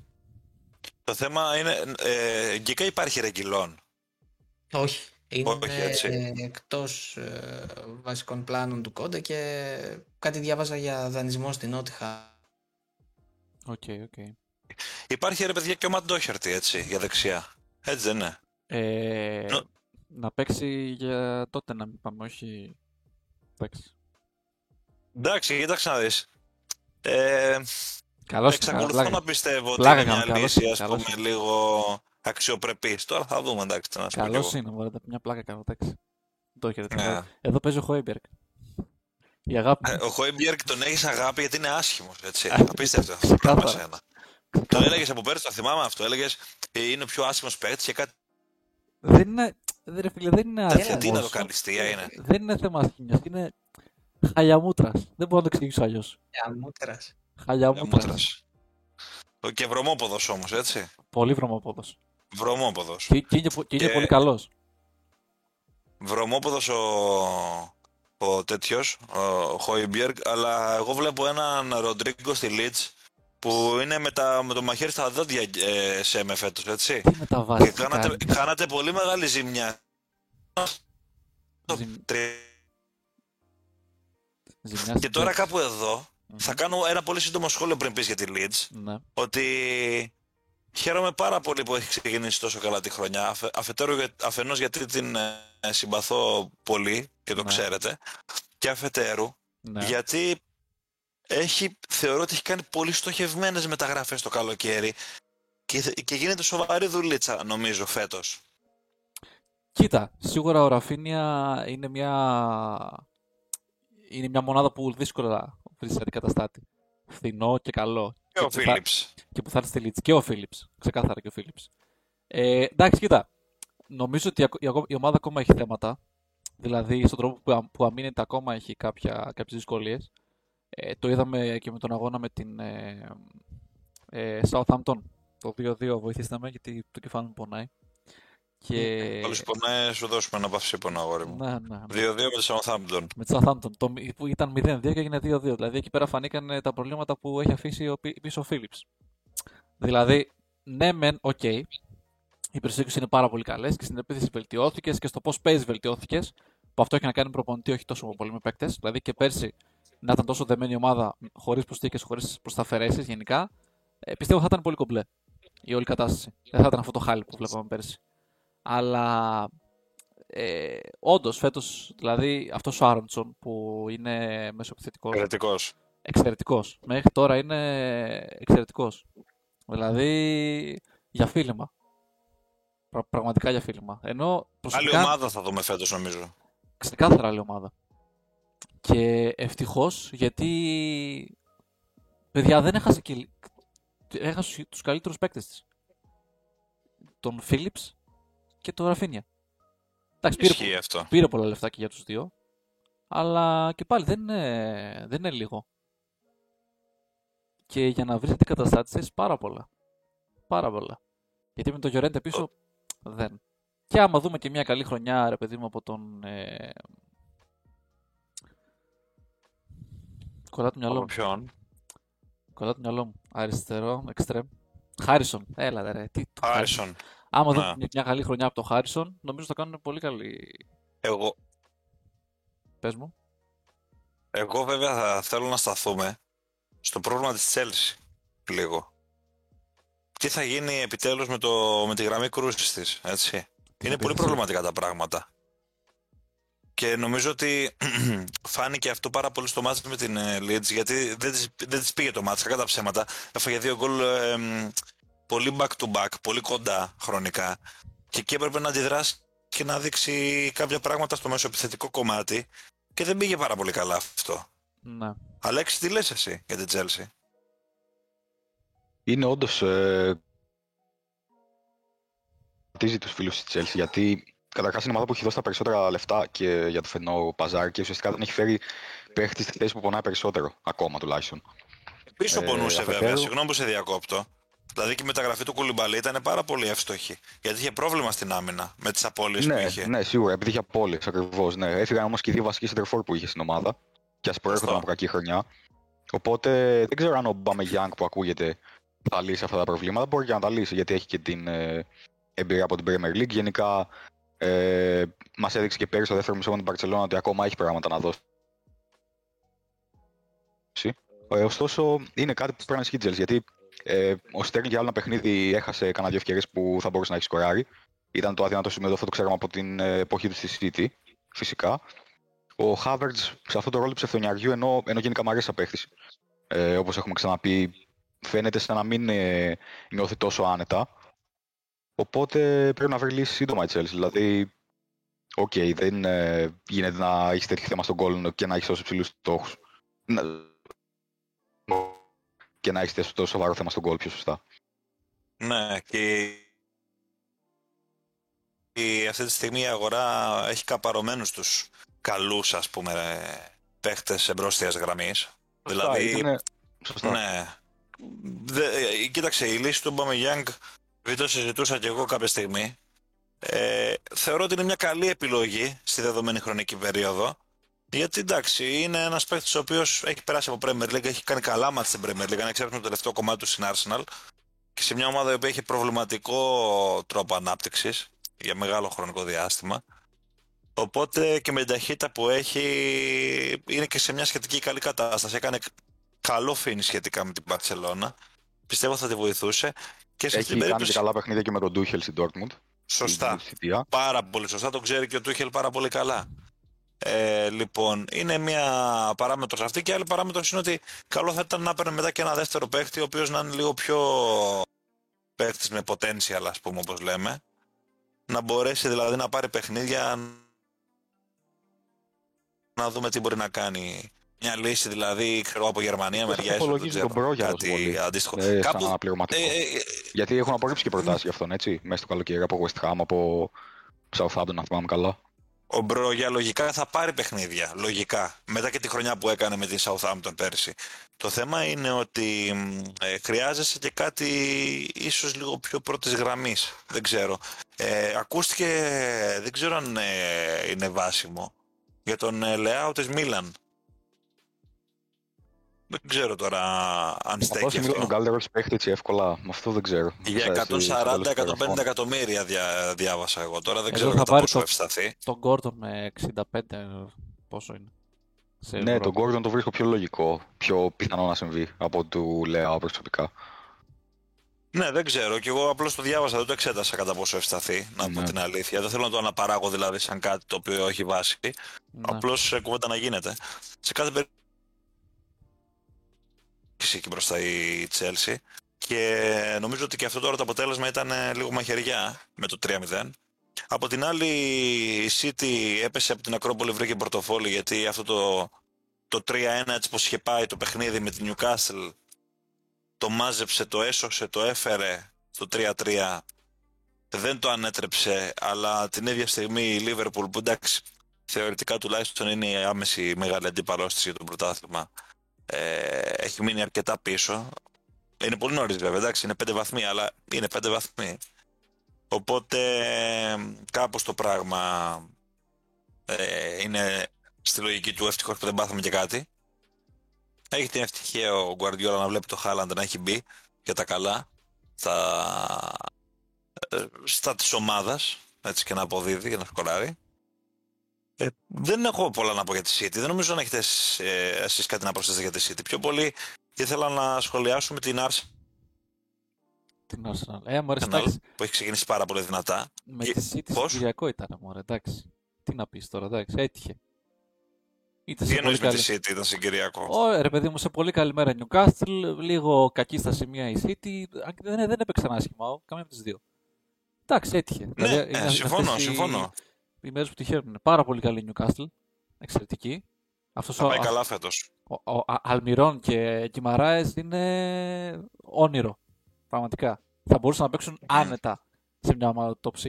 Το θέμα είναι. Ε, Γκίκα υπάρχει Ρεγκιλόν. Όχι. Είναι Όχι, έτσι. ε, εκτός ε, βασικών πλάνων του Κόντε και κάτι διάβαζα για δανεισμό στην Νότιγχαμ. OK, OK. Υπάρχει ρε παιδιά και ο Ματ Ντόχερτι έτσι, για δεξιά. Έτσι δεν είναι. Ε, Νο- Να παίξει για τότε να μην πάμε, όχι... Εντάξει. Εντάξει, κοίταξε να δεις. Ε, Καλώς, εξακολουθώ πλάκα. να πιστεύω ότι Πλάκα είναι μια κάνω, καλώς λύση είναι, ας καλώς πούμε είναι. λίγο αξιοπρεπής. Τώρα θα δούμε εντάξει τι να σου πω κι Καλώς εγώ. είναι, μωρέ, μια πλάκα κάνω, εντάξει. Το έχετε. Ναι. Εδώ παίζει ο Χόιμπιερκ. Η αγάπη Ε, μου. Ο Χόιμπιερκ τον έχεις αγάπη γιατί είναι άσχημος. Έτσι. Α, Απίστευτο αυτό. ξεκάθαρα. Πράγμα σένα. Το έλεγες από πέρυσι, το θυμάμαι αυτό. Έλεγες είναι ο πιο άσχημος παίκτης και κάτι. Δεν είναι, δεν, ρε φίλε, δεν είναι Τέτοια τι είναι το άσχημος. καλλιστεία είναι. Δεν είναι θέμα άσχημιας, είναι χαλιαμούτρας. Δεν μπορώ να το εξηγήσω αλλιώς. Αμούτρας. Χαλιαμούτρας. Μούτρας. Και βρωμόποδος όμως, έτσι. Πολύ βρωμοπόδος. Βρωμόποδος. Και, και είναι, πο- και είναι Και- πολύ καλός. Βρωμόποδος ο, ο τέτοιος, ο Χόιμπιερκ, αλλά εγώ βλέπω έναν Ροντρίγκο στη Λιντς που είναι με, τα, με το μαχαίρι στα δόντια ε, σε με φέτος, έτσι. Τι μεταβάσεις Και κάνατε, κάνει. κάνατε πολύ μεγάλη ζημιά. Ζημ- Τρι- ζημιάς Και στην τώρα πέξη. κάπου εδώ Μμμ. θα κάνω ένα πολύ σύντομο σχόλιο πριν πεις για τη Leeds. Ναι. Ότι χαίρομαι πάρα πολύ που έχει ξεκινήσει τόσο καλά τη χρονιά. Αφε, αφετέρου, για- αφενός γιατί την ε, συμπαθώ πολύ και το Ναι. ξέρετε. Και αφετέρου ναι. γιατί έχει, θεωρώ ότι έχει κάνει πολύ στοχευμένες μεταγραφές το καλοκαίρι και, και γίνεται σοβαρή δουλίτσα νομίζω φέτος. Κοίτα, σίγουρα ο Ραφίνια είναι μια, είναι μια μονάδα που δύσκολα βρίσκει αντικαταστάτη. Φθηνό και καλό. Και ο που θα- Φίλιπς. και που θα έρθει στη Leeds. Και ο Φίλιπς. Ξεκάθαρα και ο Φίλιπς. Ε, εντάξει, κοίτα. Νομίζω ότι ακο- η, ακο- η ομάδα ακόμα έχει θέματα. Δηλαδή, στον τρόπο που, α- που αμήνεται ακόμα έχει κάποια, κάποιες δυσκολίες. Ε, το είδαμε και με τον αγώνα με την ε, ε, Southampton. Το 2-2 βοηθήστε με γιατί το κεφάλι μου πονάει. Και... Όλους πονάει, σου δώσουμε ένα παυσίπονο αγόρι μου. Ναι, ναι, ναι. 2-2 με τη Southampton. Με τη Southampton. Το, μη- που ήταν 0-2 και έγινε 2-2. Δηλαδή εκεί πέρα φανήκαν ε, τα προβλήματα που έχει αφήσει ο, πι- πίσω ο Φίλιπς. Δηλαδή, ναι, μεν, οκ. Οι προσέγγιση είναι πάρα πολύ καλές και στην επίθεση βελτιώθηκες και στο πώς παίζεις βελτιώθηκες. Που αυτό έχει να κάνει με προπονητή, όχι τόσο πολύ με παίκτες. Δηλαδή και πέρσι να ήταν τόσο δεμένη η ομάδα χωρίς προστίκε, χωρίς προσταφαιρέσεις γενικά. Ε, πιστεύω θα ήταν πολύ κομπλέ η όλη κατάσταση. Δεν θα ήταν αυτό το χάλι που βλέπαμε πέρσι. Αλλά ε, όντως φέτος, δηλαδή αυτός ο Άροντσον που είναι μεσοεπιθετικό, Εξαιρετικός. εξαιρετικός. Μέχρι τώρα είναι εξαιρετικός. Δηλαδή για φίλημα. Πρα- πραγματικά για φίλημα. Ενώ Άλλη προσωπικά ομάδα θα δούμε φέτος νομίζω. ξεκάθαρα άλλη ομάδα. Και ευτυχώς γιατί. Παιδιά δεν έχασε και. Έχασε τους καλύτερους παίκτες της. Τον Φίλιπς και τον Ραφίνια. Εντάξει, πήρε, Ισχύει αυτό. πήρε πολλά λεφτά και για τους δύο. Αλλά και πάλι δεν είναι, δεν είναι λίγο. Και για να βρεις αντικαταστάτες πάρα πολλά. Πάρα πολλά. Γιατί με τον Γιωρέντε πίσω δεν. Και άμα δούμε και μια καλή χρονιά, ρε παιδί μου, από τον... Ε... Κολλά το μυαλό Από μου. ποιον; Κολλά το μυαλό μου. Αριστερό, εξτρέμ. Χάρισον. Έλα, ρε. Τι, το Χάρισον. Άρισον. Άμα Ναι. δούμε μια, μια καλή χρονιά από τον Χάρισον, νομίζω θα κάνουν πολύ καλή. Εγώ, Πες μου. εγώ βέβαια θα θέλω να σταθούμε στο πρόβλημα της Chelsea λίγο. Τι θα γίνει επιτέλους με, το, με τη γραμμή κρούσης της, έτσι. Είναι πολύ επίθεση. προβληματικά τα πράγματα. Και νομίζω ότι φάνηκε αυτό πάρα πολύ στο μάτς με την ε, Leeds, γιατί δεν της, δεν της πήγε το μάτς, κακά τα ψέματα. Έφαγε δύο γκολ ε, μ, πολύ back to back, πολύ κοντά χρονικά. Και εκεί έπρεπε να αντιδράσει και να δείξει κάποια πράγματα στο μεσοεπιθετικό κομμάτι. Και δεν πήγε πάρα πολύ καλά αυτό. Ναι. Αλέξη, τι λες εσύ για την Chelsea; Είναι όντως. Ε, χτίζει τους φίλους της Chelsea γιατί καταρχάς είναι ομάδα που έχει δώσει τα περισσότερα λεφτά και για το φαινό παζάρι και ουσιαστικά δεν έχει φέρει παίχτης στη θέση που πονάει περισσότερο. Ακόμα τουλάχιστον. Πίσω Ε, πονούσε αφετέρου- βέβαια, συγγνώμη που σε διακόπτω. Δηλαδή και η μεταγραφή του Κουλιμπαλί ήταν πάρα πολύ εύστοχη. Γιατί είχε πρόβλημα στην άμυνα με τις απώλειες που Ναι, είχε. ναι, σίγουρα, επειδή είχε απόλυε ακριβώς. Ναι. Έφυγαν όμως και οι δύο βασικοί σεντερφόρ που είχε στην ομάδα. Και ας προέρχονταν Σωστό. από κακή χρονιά. Οπότε δεν ξέρω αν ο Μπάμε Γιάνγκ που ακούγεται θα λύσει αυτά τα προβλήματα. Μπορεί και να τα λύσει γιατί έχει και την ε, εμπειρία από την Premier League. Γενικά ε, μας έδειξε και πέρυσι στο δεύτερο μισό με την Barcelona ότι ακόμα έχει πράγματα να δώσει. Ε, ωστόσο, είναι κάτι που πρέπει να ισχύει η Chelsea, γιατί ε, ο Στέρλινγκ για άλλο ένα παιχνίδι έχασε κανένα δύο ευκαιρίες που θα μπορούσε να έχει σκοράρει. Ήταν το αδύνατο σημείο, αυτό το ξέραμε από την ε, εποχή του στη City, φυσικά. Ο Havertz σε αυτό το ρόλο ψευτοεννιαριού, ενώ, ενώ γενικά μου αρέσει σαν παίχτης, ε, όπως έχουμε ξαναπεί, φαίνεται σαν να μην ε, νιώθει τόσο άνετα. Οπότε πρέπει να βρει λύση σύντομα η Chelsea. Δηλαδή, οκ, δεν ε, γίνεται να έχεις τέτοιο θέμα στο γκολ και να έχεις τόσο ψηλούς στόχους. Και να έχεις τόσο σοβαρό θέμα στο γκολ πιο σωστά. Ναι, και η, αυτή τη στιγμή η αγορά έχει καπαρωμένους τους καλούς, ας πούμε, παίχτες εμπρόστιας γραμμής. Δηλαδή, είναι... Σωστά. ναι. Δε, ε, κοίταξε, η λύση του Μπαμεγιάνγκ, επειδή το συζητούσα και εγώ κάποια στιγμή, ε, θεωρώ ότι είναι μια καλή επιλογή στη δεδομένη χρονική περίοδο. Γιατί εντάξει, είναι ένας παίκτης ο οποίος έχει περάσει από Premier League, έχει κάνει καλά μάτια στην Premier League, αν εξάρτημα το τελευταίο κομμάτι του στην Arsenal και σε μια ομάδα η οποία έχει προβληματικό τρόπο ανάπτυξης για μεγάλο χρονικό διάστημα. Οπότε και με την ταχύτητα που έχει είναι και σε μια σχετική καλή κατάσταση. Έκανε καλό φίνι σχετικά με την Barcelona. Πιστεύω θα τη βοηθούσε. Και σε αυτήν Έχει την κάνει και περίπτωση. καλά παιχνίδια και με τον Ντούχελ στην Dortmund. Σωστά. Στην θητεία. Πάρα πολύ σωστά. Το ξέρει και ο Τούχελ πάρα πολύ καλά. Ε, λοιπόν, είναι μια παράμετρος αυτή και η άλλη παράμετρος είναι ότι καλό θα ήταν να παίρνει μετά και ένα δεύτερο παίχτη ο οποίος να είναι λίγο πιο παίχτης με potential, ας πούμε, όπως λέμε, να μπορέσει δηλαδή να πάρει παιχνίδια να δούμε τι μπορεί να κάνει. Μια λύση δηλαδή, ξέρω από Γερμανία, Πώς μεριά υπολογίζει τον Μπρόγια τόσο κάτι πολύ. αντίστοιχο. Ε, σαν Κάπου, αναπληρωματικό. ε, ε, Γιατί έχουν απορρίψει και προτάσεις για αυτόν, έτσι. Μέσα στο καλοκαίρι από West Ham, από Southampton, αν θυμάμαι καλά. Ο Μπρόγια λογικά θα πάρει παιχνίδια. Λογικά. Μετά και τη χρονιά που έκανε με την Southampton πέρσι. Το θέμα είναι ότι μ, ε, χρειάζεσαι και κάτι ίσως λίγο πιο πρώτης γραμμής. Δεν ξέρω. Ε, ακούστηκε, δεν ξέρω αν ε, είναι βάσιμο, για τον ε, Λεάο της Μίλαν. Δεν ξέρω τώρα αν Αυτό στέκει σημαίνει τον αυτό. καλύτερο τη παίχτη έτσι εύκολα. Με αυτό δεν ξέρω. Για Στα- στο τέλος του 140-150 γραφών. εκατομμύρια δια, διάβασα εγώ. Τώρα δεν Εδώ ξέρω θα κατά πάρει πόσο το- ευσταθεί. Τον Gordon με 65, πόσο είναι. Σε Ναι, ευρώ. τον Gordon το βρίσκω πιο λογικό, πιο πιθανό να συμβεί από του Λεάο προσωπικά. Ναι, δεν ξέρω. Και εγώ απλώς το διάβασα, δεν το εξέτασα κατά πόσο ευσταθεί, να πω Ναι. την αλήθεια. Δεν θέλω να το αναπαράγω δηλαδή σαν κάτι το οποίο έχει βάση. Ναι. Απλώς κουβέντα να γίνεται. Σε κάθε περίπτωση εκεί μπροστά η Chelsea. Και νομίζω ότι και αυτό τώρα το αποτέλεσμα ήταν ε, λίγο μαχαιριά με το 3-0. Από την άλλη, η City έπεσε από την Ακρόπολη, βρήκε πορτοφόλι γιατί αυτό το, το 3-1 έτσι πως είχε πάει το παιχνίδι με την Newcastle το μάζεψε, το έσωσε, το έφερε στο 3-3 δεν το ανέτρεψε αλλά την ίδια στιγμή η Liverpool που εντάξει θεωρητικά τουλάχιστον είναι η άμεση μεγάλη αντίπαλός της για το πρωτάθλημα ε, έχει μείνει αρκετά πίσω. Είναι πολύ νωρίς βέβαια εντάξει είναι 5 βαθμοί αλλά είναι 5 βαθμοί. Οπότε κάπως το πράγμα ε, είναι στη λογική του ευτυχώς που δεν πάθαμε και κάτι. Έχει την ευτυχία ο Γκουαρδιόλα να βλέπει το Χάλαντ να έχει μπει για τα καλά στα, ε, στα της ομάδας έτσι και να αποδίδει και να σκοράρει. Ε, δεν έχω πολλά να πω για τη City. Δεν νομίζω να έχετε ε, εσείς κάτι να προσθέσετε για τη City. Πιο πολύ ήθελα να σχολιάσουμε την Arsenal Την Arsenal. Ε, μωρέ, εντάξει. που έχει ξεκινήσει πάρα πολύ δυνατά. Με Και- τη City πώς; Κυριακό ήταν, μωρέ, εντάξει. Τι να πεις τώρα, εντάξει, έτυχε. Είτε Τι σε πολύ εννοείς με καλή... τη City, ήταν συγκυριακό; Ω, ρε παιδί μου, σε πολύ καλή μέρα Newcastle, λίγο κακή στα σημεία η City. αν και Δεν, δεν έπαιξαν άσχημα, ο, καμία από τις δύο. Εντάξει, έτυχε. Ναι, Δηλαδή, ε, είναι- είναι συμφωνώ, αυτές οι- συμφωνώ. Οι μέρες που τυχαίνουν. Είναι πάρα πολύ καλή η Newcastle. Εξαιρετική. Αυτός Θα ο, πάει καλά φέτος. ο, ο, Α- Αλμυρών και Κιμαράες είναι όνειρο. Πραγματικά. Θα μπορούσαν να παίξουν άνετα σε μια ομάδα top 6.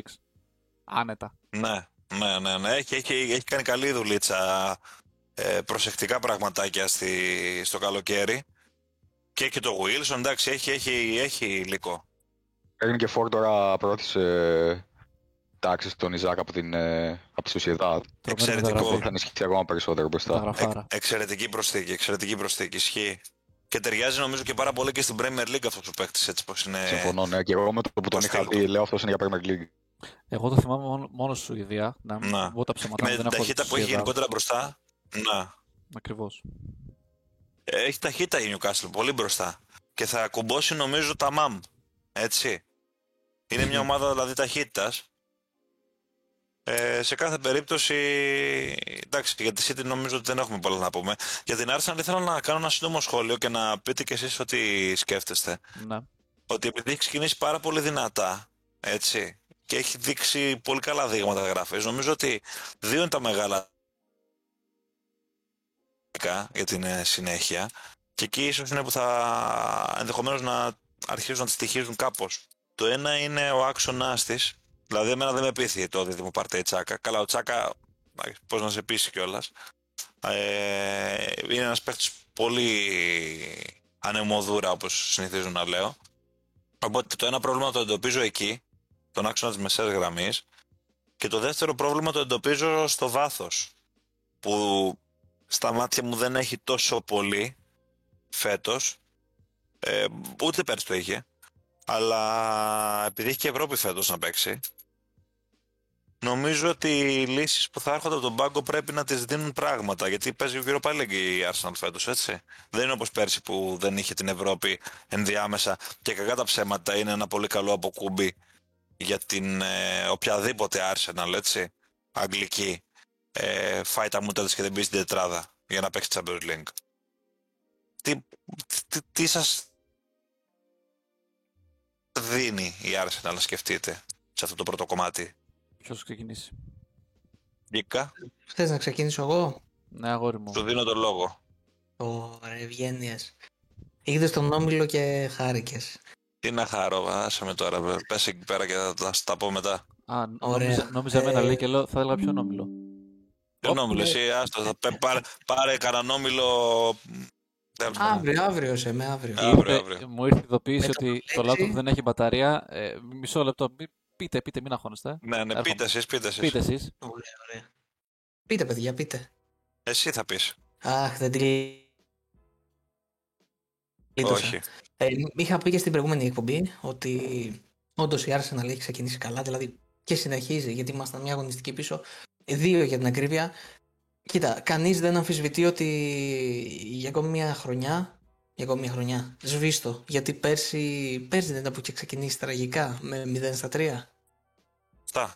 Άνετα. Ναι, ναι, ναι, ναι. Έχει, έχει, έχει κάνει καλή δουλίτσα. Ε, προσεκτικά πραγματάκια στη, στο καλοκαίρι. Και έχει το Wilson, εντάξει, έχει, έχει, έχει υλικό. Έγινε και φόρ τώρα πρώτης ε, τάξης τον Ιζάκ από, την, ε, από τη Sociedad. Τρομερή Εξαιρετικό. μεταγραφή. Θα ενισχυθεί ακόμα περισσότερο μπροστά. Μεταγραφάρα. Εξαιρετική προσθήκη, εξαιρετική προσθήκη. Ισχύει. Και ταιριάζει νομίζω και πάρα πολύ και στην Premier League αυτός ο παίκτης έτσι πως είναι. Συμφωνώ, ναι. Και εγώ με το που τον το είχα στυλ δει, του. λέω αυτός είναι για Premier League. Εγώ το θυμάμαι μόνο, μόνος στη Σουηδία. Να μην Να. πω τα ψέματα μου, Με δεν την έχω δει ταχύτητα τη που έχει Σουηδία. γενικότερα μπροστά. Να. Ακριβώς. Ε, Έχει ταχύτητα η Newcastle, πολύ μπροστά. Και θα κουμπώσει νομίζω τα μαμ. Έτσι. Είναι μια ομάδα δηλαδή ταχύτητας. Ε, σε κάθε περίπτωση, εντάξει, για τη City νομίζω ότι δεν έχουμε πολλά να πούμε. Για την Arsenal ήθελα να κάνω ένα σύντομο σχόλιο και να πείτε κι εσείς ό,τι σκέφτεστε. Ναι. Ότι επειδή έχει ξεκινήσει πάρα πολύ δυνατά, έτσι, και έχει δείξει πολύ καλά δείγματα γράφης, νομίζω ότι δύο είναι τα μεγάλα για την ε, συνέχεια και εκεί ίσως είναι που θα ενδεχομένως να αρχίσουν να τις στοιχίζουν κάπως. Το ένα είναι ο άξονας της, δηλαδή εμένα δεν με πείθει το δίδυμο Παρτέι Τσάκα. Καλά, ο Τσάκα, πώς να σε πείσει κιόλας. Ε, είναι ένας παίχτης πολύ ανεμοδούρα όπως συνηθίζω να λέω. Οπότε το ένα πρόβλημα το εντοπίζω εκεί, τον άξονα της μεσαίας γραμμής και το δεύτερο πρόβλημα το εντοπίζω στο βάθος που στα μάτια μου δεν έχει τόσο πολύ φέτος ε, ούτε πέρσι το είχε αλλά επειδή έχει και Ευρώπη φέτος να παίξει νομίζω ότι οι λύσεις που θα έρχονται από τον πάγκο πρέπει να τις δίνουν πράγματα γιατί παίζει Europa League η Arsenal φέτος έτσι δεν είναι όπως πέρσι που δεν είχε την Ευρώπη ενδιάμεσα και κακά τα ψέματα είναι ένα πολύ καλό αποκούμπι για την ε, οποιαδήποτε Arsenal έτσι αγγλική ε, φάει τα μούτρα της και δεν μπει στην τετράδα για να παίξει Champions League. Τι, τι, τι σας δίνει η Arsenal να σκεφτείτε σε αυτό το πρώτο κομμάτι; Ποιος ξεκινήσει; Γκίκα, Θες να ξεκινήσω εγώ; Ναι, αγόρι μου. σου δίνω τον λόγο. Ωραία, Ευγένειας. Είδες τον Όμιλο και χάρηκες. Τι να χαρώ, άσε με τώρα, πες εκεί πέρα και θα τα, θα τα πω μετά. Α, Ωραία. νόμιζα, νόμιζα εμένα Ε, λέει και λέω θα έλεγα ποιον όμιλο. Δεν Ω, όμιλο, ναι. εσύ άστο, θα πέ- πάρε, πάρε κανέναν όμιλο... τέλος πάντων. Αύριο, αύριο σε με αύριο. Α, αύριο, Ήρθε- αύριο. Μου ήρθε ειδοποίηση Με το ότι το λέξη. laptop δεν έχει μπαταρία. Ε, μισό λεπτό. Μη- Πείτε, πείτε, μην αγχώνεστε. Ναι, ναι, Έρχομαι. πείτε εσείς, πείτε εσείς. Πείτε εσείς. Ωραία, ωραία. Πείτε, παιδιά, πείτε. Εσύ θα πεις. Αχ, δεν τη λύτωσα. Όχι. Ε, είχα πει και στην προηγούμενη εκπομπή ότι όντως η Arsenal έχει ξεκινήσει καλά, δηλαδή και συνεχίζει γιατί ήμασταν μια αγωνιστική πίσω. Ε, Δύο για την ακρίβεια. Κοίτα, κανείς δεν αμφισβητεί ότι για ακόμη μια χρονιά. Για ακόμη μια χρονιά. Σβήστο. Γιατί πέρσι, πέρσι δεν ήταν που είχε ξεκινήσει τραγικά με 0 στα 3. Αυτά.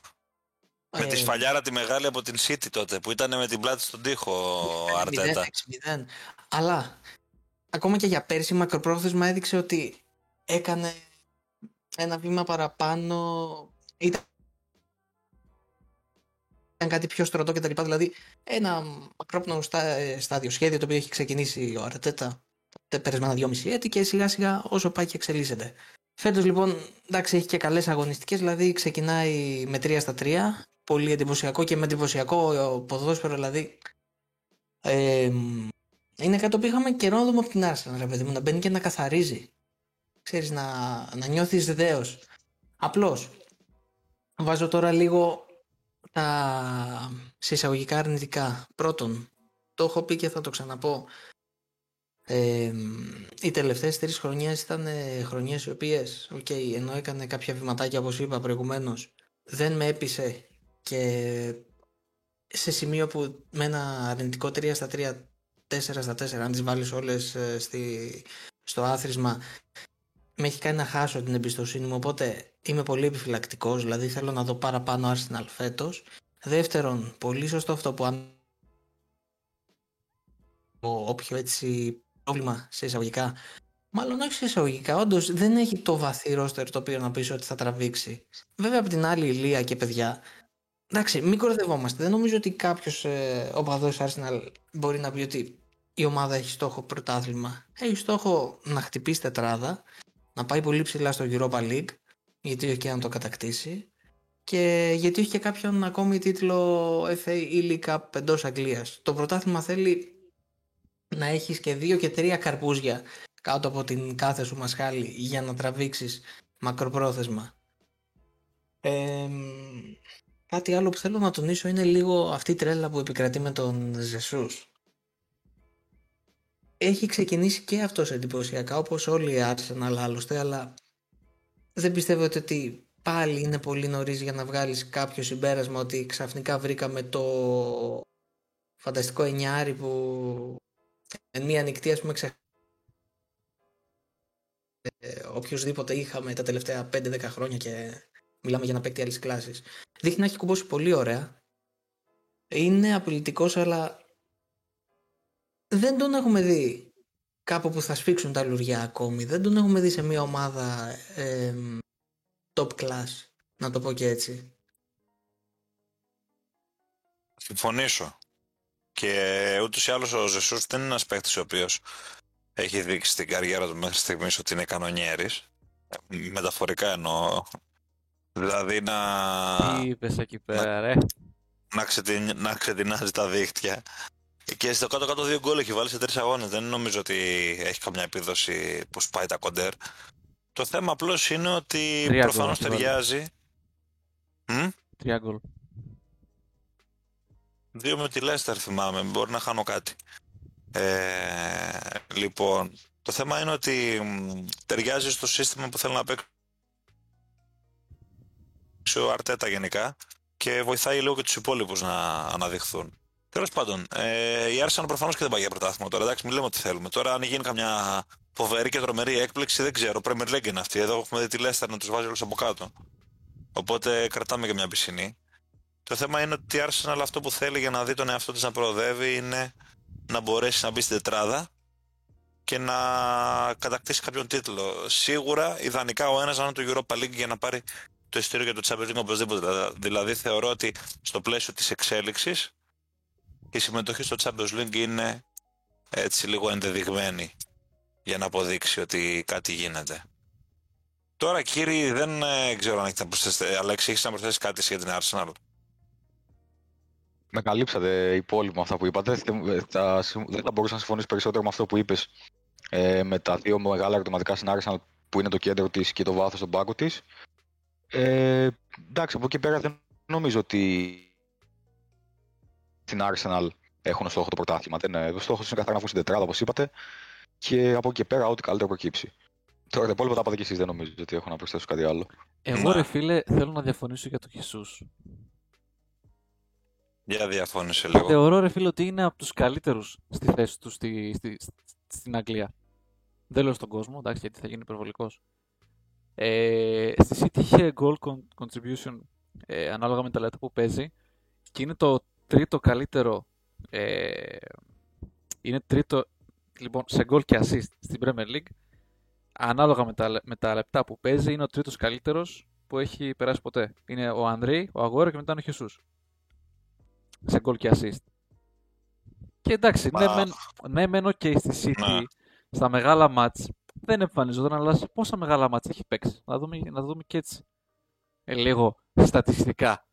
Με τη Ε, σφαλιάρα τη μεγάλη από την City τότε που ήταν με την πλάτη στον τοίχο ο Αρτέτα. 0-6-0. Αλλά ακόμα και για πέρσι μακροπρόθεσμα έδειξε ότι έκανε ένα βήμα παραπάνω. Ήταν ήταν κάτι πιο στρωτό κτλ. Δηλαδή ένα μακρόπνο στά- στάδιο σχέδιο το οποίο έχει ξεκινήσει ο Αρτέτα τα περασμένα δυόμιση έτη και σιγά σιγά όσο πάει και εξελίσσεται. Φέτος λοιπόν εντάξει έχει και καλές αγωνιστικές δηλαδή ξεκινάει με 3 στα 3 πολύ εντυπωσιακό και με εντυπωσιακό ποδόσφαιρο δηλαδή ε, είναι κάτι που είχαμε καιρό να δούμε από την Arsenal, ρε παιδί μου, να μπαίνει και να καθαρίζει. Ξέρεις, να, να νιώθεις δέος. Απλώς, βάζω τώρα λίγο τα σε εισαγωγικά αρνητικά. Πρώτον, το έχω πει και θα το ξαναπώ. Ε, οι τελευταίες τρεις χρονιές ήταν ε, χρονιές οι οποίες, οκ, ενώ έκανε κάποια βηματάκια όπως είπα προηγουμένως, δεν με έπεισε και σε σημείο που με ένα αρνητικό 3 στα 3, 4 στα 4, αν τις βάλεις όλες ε, στη, στο άθροισμα, με έχει κάνει να χάσω την εμπιστοσύνη μου, οπότε είμαι πολύ επιφυλακτικός, δηλαδή θέλω να δω παραπάνω Arsenal φέτος. Δεύτερον, πολύ σωστό αυτό που αν όποιο έτσι πρόβλημα σε εισαγωγικά Μάλλον όχι σε εισαγωγικά. Όντως δεν έχει το βαθύ ρόστερ το οποίο να πεις ότι θα τραβήξει. Βέβαια από την άλλη ηλία και παιδιά. Εντάξει, μην κορδευόμαστε. Δεν νομίζω ότι κάποιος ε, οπαδός Arsenal μπορεί να πει ότι η ομάδα έχει στόχο πρωτάθλημα. Έχει στόχο να χτυπήσει τετράδα, να πάει πολύ ψηλά στο Europa League, γιατί έχει και να το κατακτήσει. Και γιατί έχει και κάποιον ακόμη τίτλο FA ή League Cup εντός Αγγλίας. Το πρωτάθλημα θέλει να έχεις και δύο και τρία καρπούζια κάτω από την κάθε σου μασχάλη για να τραβήξεις μακροπρόθεσμα. Ε, κάτι άλλο που θέλω να τονίσω είναι λίγο αυτή η τρέλα που επικρατεί με τον Ζεσούς. Έχει ξεκινήσει και αυτός εντυπωσιακά όπως όλοι οι Arsenal άλλωστε αλλά δεν πιστεύω ότι πάλι είναι πολύ νωρίς για να βγάλεις κάποιο συμπέρασμα ότι ξαφνικά βρήκαμε το φανταστικό εννιάρι που εν μία νυχτή ας πούμε ξε... ε, οποιοδήποτε είχαμε τα τελευταία 5-10 χρόνια και μιλάμε για να παίκτη άλλης κλάσης. Δείχνει να έχει κουμπώσει πολύ ωραία. Είναι απειλητικός αλλά δεν τον έχουμε δει κάπου που θα σφίξουν τα λουριά ακόμη. Δεν τον έχουμε δει σε μια ομάδα ε, top class, να το πω και έτσι. Συμφωνήσω. Και ούτως ή άλλως ο Ζεσούς δεν είναι ένας παίκτης ο οποίος έχει δείξει στην καριέρα του μέχρι στιγμής ότι είναι κανονιέρης. Ε, Μεταφορικά εννοώ. Δηλαδή να, Τι είπες εκεί πέρα, ρε. να, ξετιν, να ξετινάζει τα δίχτυα. Και στο κάτω-κάτω δύο γκολ έχει βάλει σε τρεις αγώνες. Δεν νομίζω ότι έχει καμιά επίδοση που σπάει τα κοντέρ. Το θέμα απλώς είναι ότι Τρία γκολ προφανώς έχει βάλει. ταιριάζει. Μμ; Τρία γκολ. Δύο με τη Λέστερ θυμάμαι, μπορεί να χάνω κάτι. Ε, λοιπόν, το θέμα είναι ότι μ, ταιριάζει στο σύστημα που θέλω να παίξει ο Αρτέτα γενικά και βοηθάει λίγο και τους υπόλοιπους να αναδειχθούν. Τέλος πάντων, ε, η Arsenal προφανώς και δεν πάει για πρωτάθλημα τώρα. Εντάξει, μην λέμε ό,τι θέλουμε. Τώρα, αν γίνει καμιά φοβερή και τρομερή έκπληξη, δεν ξέρω. Premier League είναι αυτή. Εδώ έχουμε δει τη Leicester να τους βάζει όλους από κάτω. Οπότε κρατάμε και μια πισινή. Το θέμα είναι ότι η Arsenal αυτό που θέλει για να δει τον εαυτό της να προοδεύει είναι να μπορέσει να μπει στην τετράδα και να κατακτήσει κάποιον τίτλο. Σίγουρα, ιδανικά ο ένας να είναι το Europa League για να πάρει το ειστήριο για το Champions League οπωσδήποτε. Δηλαδή θεωρώ ότι στο πλαίσιο της εξέλιξης η συμμετοχή στο Champions League είναι έτσι λίγο ενδεδειγμένη για να αποδείξει ότι κάτι γίνεται. Τώρα κύριοι δεν ε, ξέρω αν έχετε να προσθέσετε, Αλέξη έχεις να προσθέσεις κάτι για την Arsenal; Με καλύψατε υπόλοιπα με αυτά που είπατε. Δεν θα, δεν θα μπορούσα να συμφωνήσω περισσότερο με αυτό που είπες ε, με τα δύο μεγάλα ερωτηματικά στην Arsenal που είναι το κέντρο της και το βάθος στον πάγκο της. Ε, εντάξει, από εκεί πέρα δεν νομίζω ότι στην Arsenal έχουν στόχο το πρωτάθλημα. Δεν, ε, ο στόχος είναι καθαρά να βγουν στην τετράδα, όπως είπατε, και από εκεί πέρα ό,τι καλύτερο προκύψει. Τώρα τα υπόλοιπα τα είπατε και εσείς, δεν νομίζω ότι έχω να προσθέσω κάτι άλλο. Εγώ, ρε φίλε, θέλω να διαφωνήσω για τον Χεσού. Για διαφώνησε λίγο. Θεωρώ, ρε φίλε, ότι είναι από τους καλύτερους στη θέση τους στη, στη, στην Αγγλία. Δεν λέω στον κόσμο, εντάξει, γιατί θα γίνει υπερβολικός. Ε, στη City είχε goal contribution ε, ανάλογα με τα λεπτά που παίζει και είναι το τρίτο καλύτερο ε, είναι τρίτο λοιπόν, σε goal και assist στην Premier League ανάλογα με τα, με τα λεπτά που παίζει είναι ο τρίτος καλύτερος που έχει περάσει ποτέ είναι ο Ανδρέη, ο Αγόρα και μετά είναι ο Χεσούς σε goal και assist και εντάξει, ναι, μεν, ναι μεν okay, στη City ναι. στα μεγάλα μάτς δεν εμφανιζόταν, αλλά πόσα μεγάλα μάτς έχει παίξει. Να δούμε, να δούμε και έτσι. Ε, λίγο στατιστικά.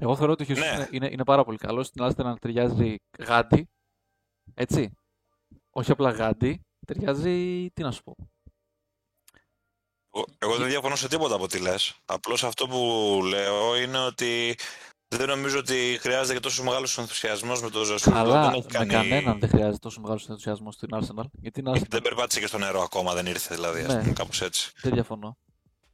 Εγώ θεωρώ ότι ο Χιουσούς ναι. είναι, είναι, πάρα πολύ καλός. Στην Ελλάδα να ταιριάζει γάντι. Έτσι. Όχι απλά γάντι. Ταιριάζει, τι να σου πω. Εγώ δεν διαφωνώ σε τίποτα από τι λες. Απλώς αυτό που λέω είναι ότι δεν νομίζω ότι χρειάζεται και τόσο μεγάλος ενθουσιασμός με το Ζωσού. Καλά, δεν κάνει... με κανέναν δεν χρειάζεται τόσο μεγάλος ενθουσιασμός στην Arsenal. Γιατί Arsenal... Δεν περπάτησε και στο νερό ακόμα, δεν ήρθε δηλαδή. Ναι. Πούμε, κάπως έτσι. Δεν διαφωνώ.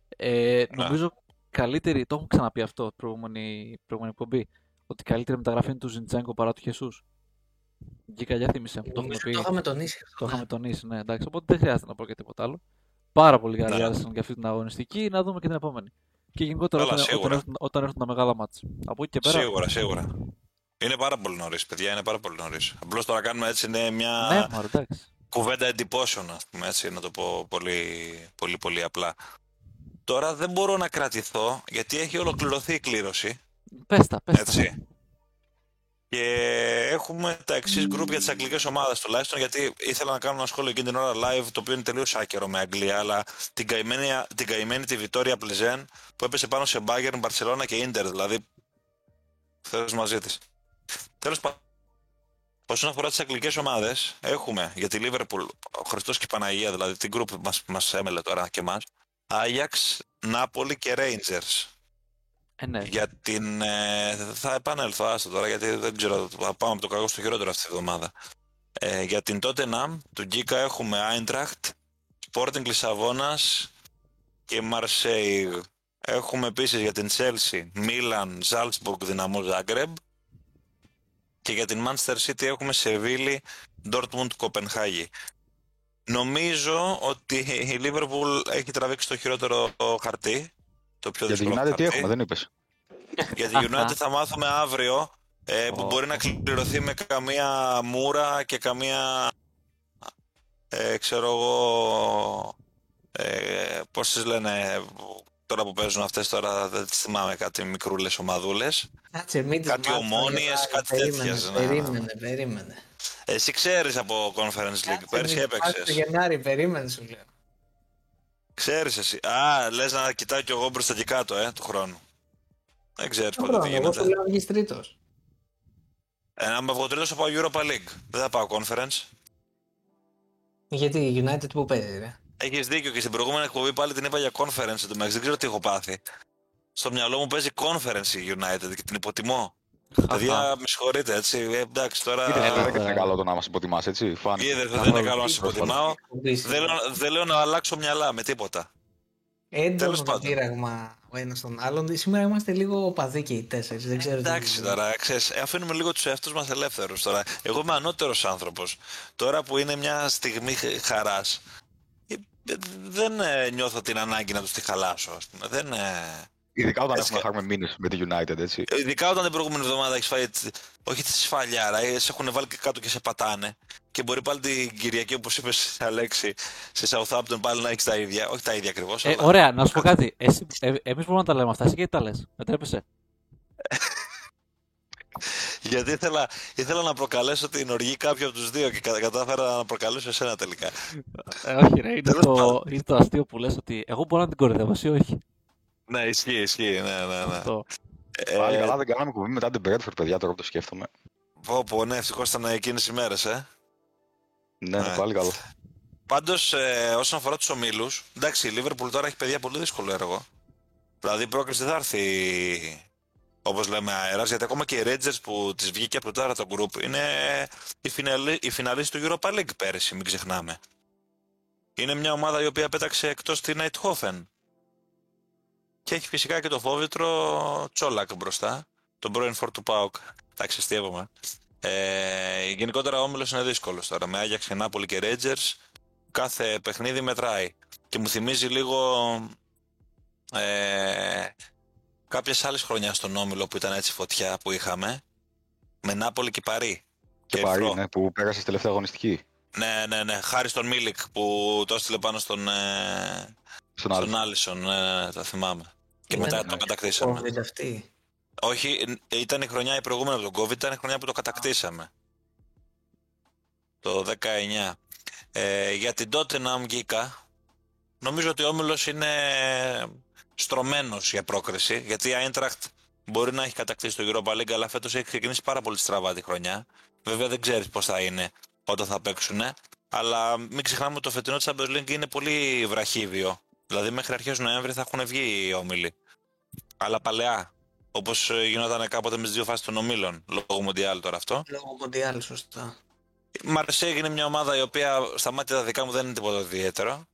Ε, ναι. νομίζω καλύτερη, το έχω ξαναπεί αυτό την προηγούμενη, προηγούμενη εκπομπή, ότι καλύτερη μεταγραφή είναι του Ζιντσέγκο παρά του Χεσού. Γκίκα, για θύμισε. Το, πει. το είχαμε τονίσει. Το είχαμε τονίσει, ναι, εντάξει. Οπότε δεν χρειάζεται να πω και τίποτα άλλο. Πάρα πολύ καλή ναι. για αυτή την αγωνιστική. Να δούμε και την επόμενη. Και γενικότερα όταν, όταν, έρθουν, όταν έρθουν τα μεγάλα μάτια. Από εκεί και πέρα. Σίγουρα, σίγουρα. Είναι πάρα πολύ νωρίς, παιδιά, είναι πάρα πολύ νωρίς. Απλώς τώρα κάνουμε έτσι είναι μια ναι, μωρέ, κουβέντα εντυπώσεων, ας πούμε έτσι, να το πω πολύ, πολύ, πολύ απλά. Τώρα δεν μπορώ να κρατηθώ γιατί έχει ολοκληρωθεί η κλήρωση. Πέστα, πέστα. Έτσι. Και έχουμε τα εξής γκρουπ για τις αγγλικές ομάδες τουλάχιστον, γιατί ήθελα να κάνω ένα σχόλιο εκείνη την ώρα live, το οποίο είναι τελείως άκερο με Αγγλία, αλλά την καημένη, την καημένη τη Βιτόρια Πλεζέν που έπεσε πάνω σε Bayern, Barcelona και Inter, δηλαδή. Θέλω μαζί της. Τέλος πάντων, όσον αφορά τις αγγλικές ομάδες, έχουμε για τη Liverpool, ο Χριστός και η Παναγία, δηλαδή την γκρουπ που μας έμελε τώρα και εμάς, Ajax, Napoli και Rangers. Ε, ναι. Για την. Ε, θα επανέλθω, άστο τώρα, γιατί δεν ξέρω. Θα πάμε από το κακό στο χειρότερο αυτή τη βδομάδα. Ε, για την Tottenham, του Γκίκα έχουμε Eintracht, Sporting Λισαβόνας και Marseille. Έχουμε επίσης για την Chelsea, Milan, Salzburg, Δυναμό Zagreb. Και για την Manchester City έχουμε Σεβίλη, Dortmund, Κοπενχάγη. Νομίζω ότι η Liverpool έχει τραβήξει το χειρότερο χαρτί το πιο Για τη United τι έχουμε, δεν είπες. Για τη United θα μάθουμε αύριο ε, που μπορεί να κληρωθεί με καμία μούρα και καμία ε, ξέρω εγώ ε, πώς τις λένε τώρα που παίζουν αυτές τώρα δεν τις θυμάμαι κάτι μικρούλες ομαδούλες. Κάτι ομόνιες, κάτι τέτοιες περίμενε, περίμενε εσύ ξέρεις από Conference League, πέρσι έπαιξες. το Γενάρη, περίμενε σου λέω Ξέρεις εσύ. Α, λες να κοιτάω κι εγώ μπροστά και κάτω, ε, του χρόνου. Δεν ξέρεις πότε τι γίνεται. Εγώ λέω βγεις τρίτος. Ε, αν με βγω τρίτος θα πάω Europa League. Δεν θα πάω Conference. Γιατί United που παίζει, ρε. Έχεις δίκιο και στην προηγούμενη εκπομπή πάλι την είπα για Conference. Δεν ξέρω τι έχω πάθει. Στο μυαλό μου παίζει Conference η United και την υποτιμώ. Παιδιά, με συγχωρείτε, έτσι. Ε, εντάξει, τώρα. δεν είναι καλό το να μας υποτιμάς, έτσι. Είδε, δεν είναι καλό να σα υποτιμάω. Δεν λέω να αλλάξω μυαλά με τίποτα. Έντονο το πείραγμα ο ένας τον άλλον. Σήμερα είμαστε λίγο παδί και οι τέσσερις. Δεν ξέρω Εντάξει τώρα, ξέρεις, αφήνουμε λίγο τους εαυτούς μας ελεύθερους τώρα. Εγώ είμαι ανώτερος άνθρωπος. Τώρα που είναι μια στιγμή χαράς, ε, δεν ε, νιώθω την ανάγκη να τους τη χαλάσω, ας πούμε. Δεν, Ειδικά όταν Έτσι έχουμε κα- να χάρουμε μήνες με τη United, έτσι. Ειδικά όταν την προηγούμενη εβδομάδα έχεις φάει. τσι- Όχι τη σφαλιάρα, ε, σε έχουν βάλει και κάτω και σε πατάνε. Και μπορεί πάλι την Κυριακή, όπως είπες, Αλέξη, σε Southampton πάλι να έχεις τα ίδια. Όχι τα ίδια ακριβώς. Ε, ωραία, να σου πω κάτι. Εσύ, ε, εμείς μπορούμε να τα λέμε αυτά. Εσύ γιατί τα λες; Με τρέπεσαι; Γιατί ήθελα, ήθελα να προκαλέσω την οργή κάποιου από τους δύο και κα- κατάφερα να προκαλέσω εσένα τελικά. Ε, όχι, ρε. Είναι Τέλος το, πάντων. είναι το αστείο που λες ότι εγώ μπορώ να την κορυδεύω, εσύ όχι. Ναι, ισχύει, ισχύει. Ναι, ναι, ναι. Αυτό. Ε, Πάλι καλά δεν κάναμε κουμπί μετά την Bradford, παιδιά, τώρα που το σκέφτομαι. πω, πω, ναι, ευτυχώς ήταν εκείνες οι μέρες, ε. Ναι, Ναι. ναι, πάλι καλά. Πάντως, ε, όσον αφορά τους ομίλους, εντάξει, η Liverpool τώρα έχει παιδιά πολύ δύσκολο έργο. Δηλαδή η πρόκριση δεν θα έρθει όπως λέμε αέρας, γιατί ακόμα και οι Rangers που της βγήκε από τώρα το group είναι η, φιναλί, η φιναλίστη του Europa League πέρυσι, μην ξεχνάμε. Είναι μια ομάδα η οποία πέταξε εκτός την Eindhoven. Και έχει φυσικά και το φόβητρο Τσόλακ μπροστά, τον πρώην φόρ του Πάουκ. Εντάξει, αστείευομαι. Ε, γενικότερα ο όμιλος είναι δύσκολος τώρα. Με Άγιαξ και Νάπολη και Rangers κάθε παιχνίδι μετράει. Και μου θυμίζει λίγο ε, κάποιες άλλες χρονιάς στον Όμιλο που ήταν έτσι φωτιά που είχαμε με Νάπολη και Παρί. Και Παρί, Ερυθρό. ναι, που πέρασε στη τελευταία αγωνιστική. Ναι, ναι, ναι. Χάρη στον Μίλικ που το έστειλε πάνω στον, ε, Στον άλλο. στον Άλισον. Ναι, ναι, τα θυμάμαι. Και Ήταν μετά το κατακτήσαμε. COVID αυτή. Όχι, ήταν η χρονιά η προηγούμενη από τον COVID, ήταν η χρονιά που το κατακτήσαμε. Το 19. Ε, για την Tottenham Γκίκα, νομίζω ότι ο Όμιλος είναι στρωμένος για πρόκριση, γιατί η Eintracht μπορεί να έχει κατακτήσει το Europa League, αλλά φέτος έχει ξεκινήσει πάρα πολύ στραβά τη χρονιά. Βέβαια δεν ξέρεις πώς θα είναι όταν θα παίξουν, αλλά μην ξεχνάμε ότι το φετινό Champions League είναι πολύ βραχύβιο. Δηλαδή μέχρι αρχές Νοέμβρη θα έχουν βγει οι όμιλοι. Αλλά παλαιά, Όπως γινόταν κάποτε με τις δύο φάσεις των ομίλων, λόγω Μοντιάλ τώρα αυτό. Λόγω Μοντιάλ, σωστά. Η Μαρσέ είναι μια ομάδα η οποία στα μάτια τα δικά μου δεν είναι τίποτα ιδιαίτερο.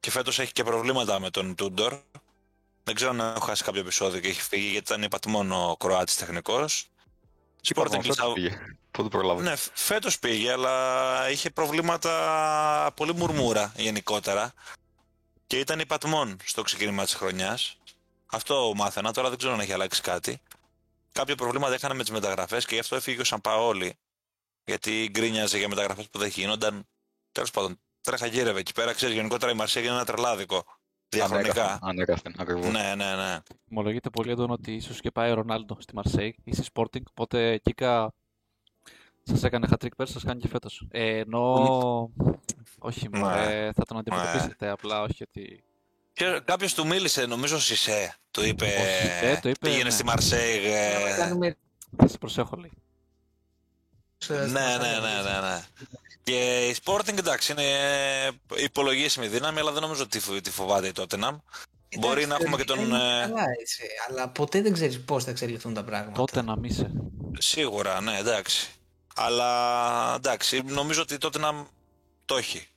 Και φέτος έχει και προβλήματα με τον Τούντορ. Δεν ξέρω αν έχω χάσει κάποιο επεισόδιο και έχει φύγει γιατί ήταν υπατμόν ο Κροάτης τεχνικός. Τι είπαμε, Sporting αυτό Lisbon- πήγε. Πότε προλάβω. Ναι, φέτος πήγε, αλλά είχε προβλήματα πολύ μουρμούρα γενικότερα. Και ήταν υπατμόν στο ξεκίνημα της χρονιάς. Αυτό μάθαινα, τώρα δεν ξέρω αν έχει αλλάξει κάτι. Κάποια προβλήματα είχαν με τις μεταγραφές και γι' αυτό έφυγε ο Σαμπαόλη. Γιατί γκρίνιαζε για μεταγραφές που δεν γίνονταν. Τέλος πάντων, τρέχα γύρευε εκεί πέρα. Ξέρεις, γενικότερα η Μαρσία είναι ένα τρελάδικο. Διαχρονικά. Ανέκαθεν, ακριβώς. Ναι, ναι, ναι. Ομολογείται πολύ έντονο ότι ίσως και πάει ο Ρονάλντο στη Μαρσέη ή στη Sporting. Οπότε Κίκα σας έκανε χατρίκ πέρσι, σας κάνει και φέτος. Ε, ενώ. Όχι, Ναι. μωρέ, θα τον αντιμετωπίσετε. Απλά όχι ότι. Κάποιος του μίλησε, νομίζω ο Σισε. Του είπε. Ο Σισε το είπε, Πήγαινε ναι. στη Μαρσέη. ε, Να κάνουμε Θα σε προσέχω, λέει. σε- Ναι, στα ναι, μασάγια, ναι, έτσι. ναι, ναι. Και η Sporting εντάξει είναι υπολογίσιμη δύναμη, αλλά δεν νομίζω ότι τη- τη φοβάται η Tottenham. Μπορεί Εντάξει, να έχουμε και τον. είναι ε, Καλά έτσι, αλλά ποτέ δεν ξέρεις πώς θα εξελιχθούν τα πράγματα. Τότε να μη είσαι. Σίγουρα, ναι, εντάξει. Αλλά εντάξει, νομίζω ότι η Tottenham το έχει.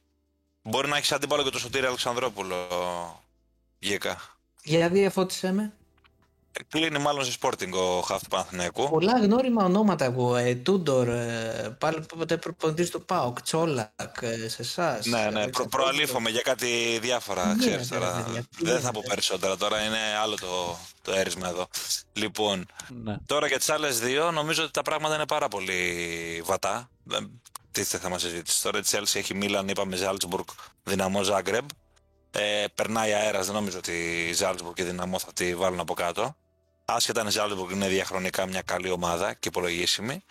Μπορεί να έχεις αντίπαλο και το Σωτήρι Αλεξανδρόπουλο. Γέκα. Για διαφώτισέ με. Κλείνει μάλλον σε Sporting ο Χαφ του Παναθηναϊκού. Πολλά γνώριμα ονόματα εγώ. Ε, Τούντορ, ε, πάλι ποτέ προπονητής του ΠΑΟΚ, Τσόλακ, ε, σε εσάς. Ναι, ναι, προ, προαλήφομαι για κάτι διάφορα, Ναι, ξέρεις ναι, τώρα. παιδιά, τι Δεν θα γίνεται. πω περισσότερα τώρα, είναι άλλο το, το έρισμα εδώ. Λοιπόν, Ναι. τώρα για τις άλλες δύο, νομίζω ότι τα πράγματα είναι πάρα πολύ βατά. Δεν- Τι θε θέμα συζήτηση. Τώρα η Chelsea έχει Μίλαν, είπαμε Ζάλτσμπουργκ, δυναμό Ζάγκρεμπ. Ε, περνάει αέρας, δεν νομίζω ότι η Ζάλτσμπουργκ και η δυναμό θα τη βάλουν από κάτω. Άσχετα αν η Ζάλτσμπουργκ είναι διαχρονικά μια καλή ομάδα και υπολογίσιμη.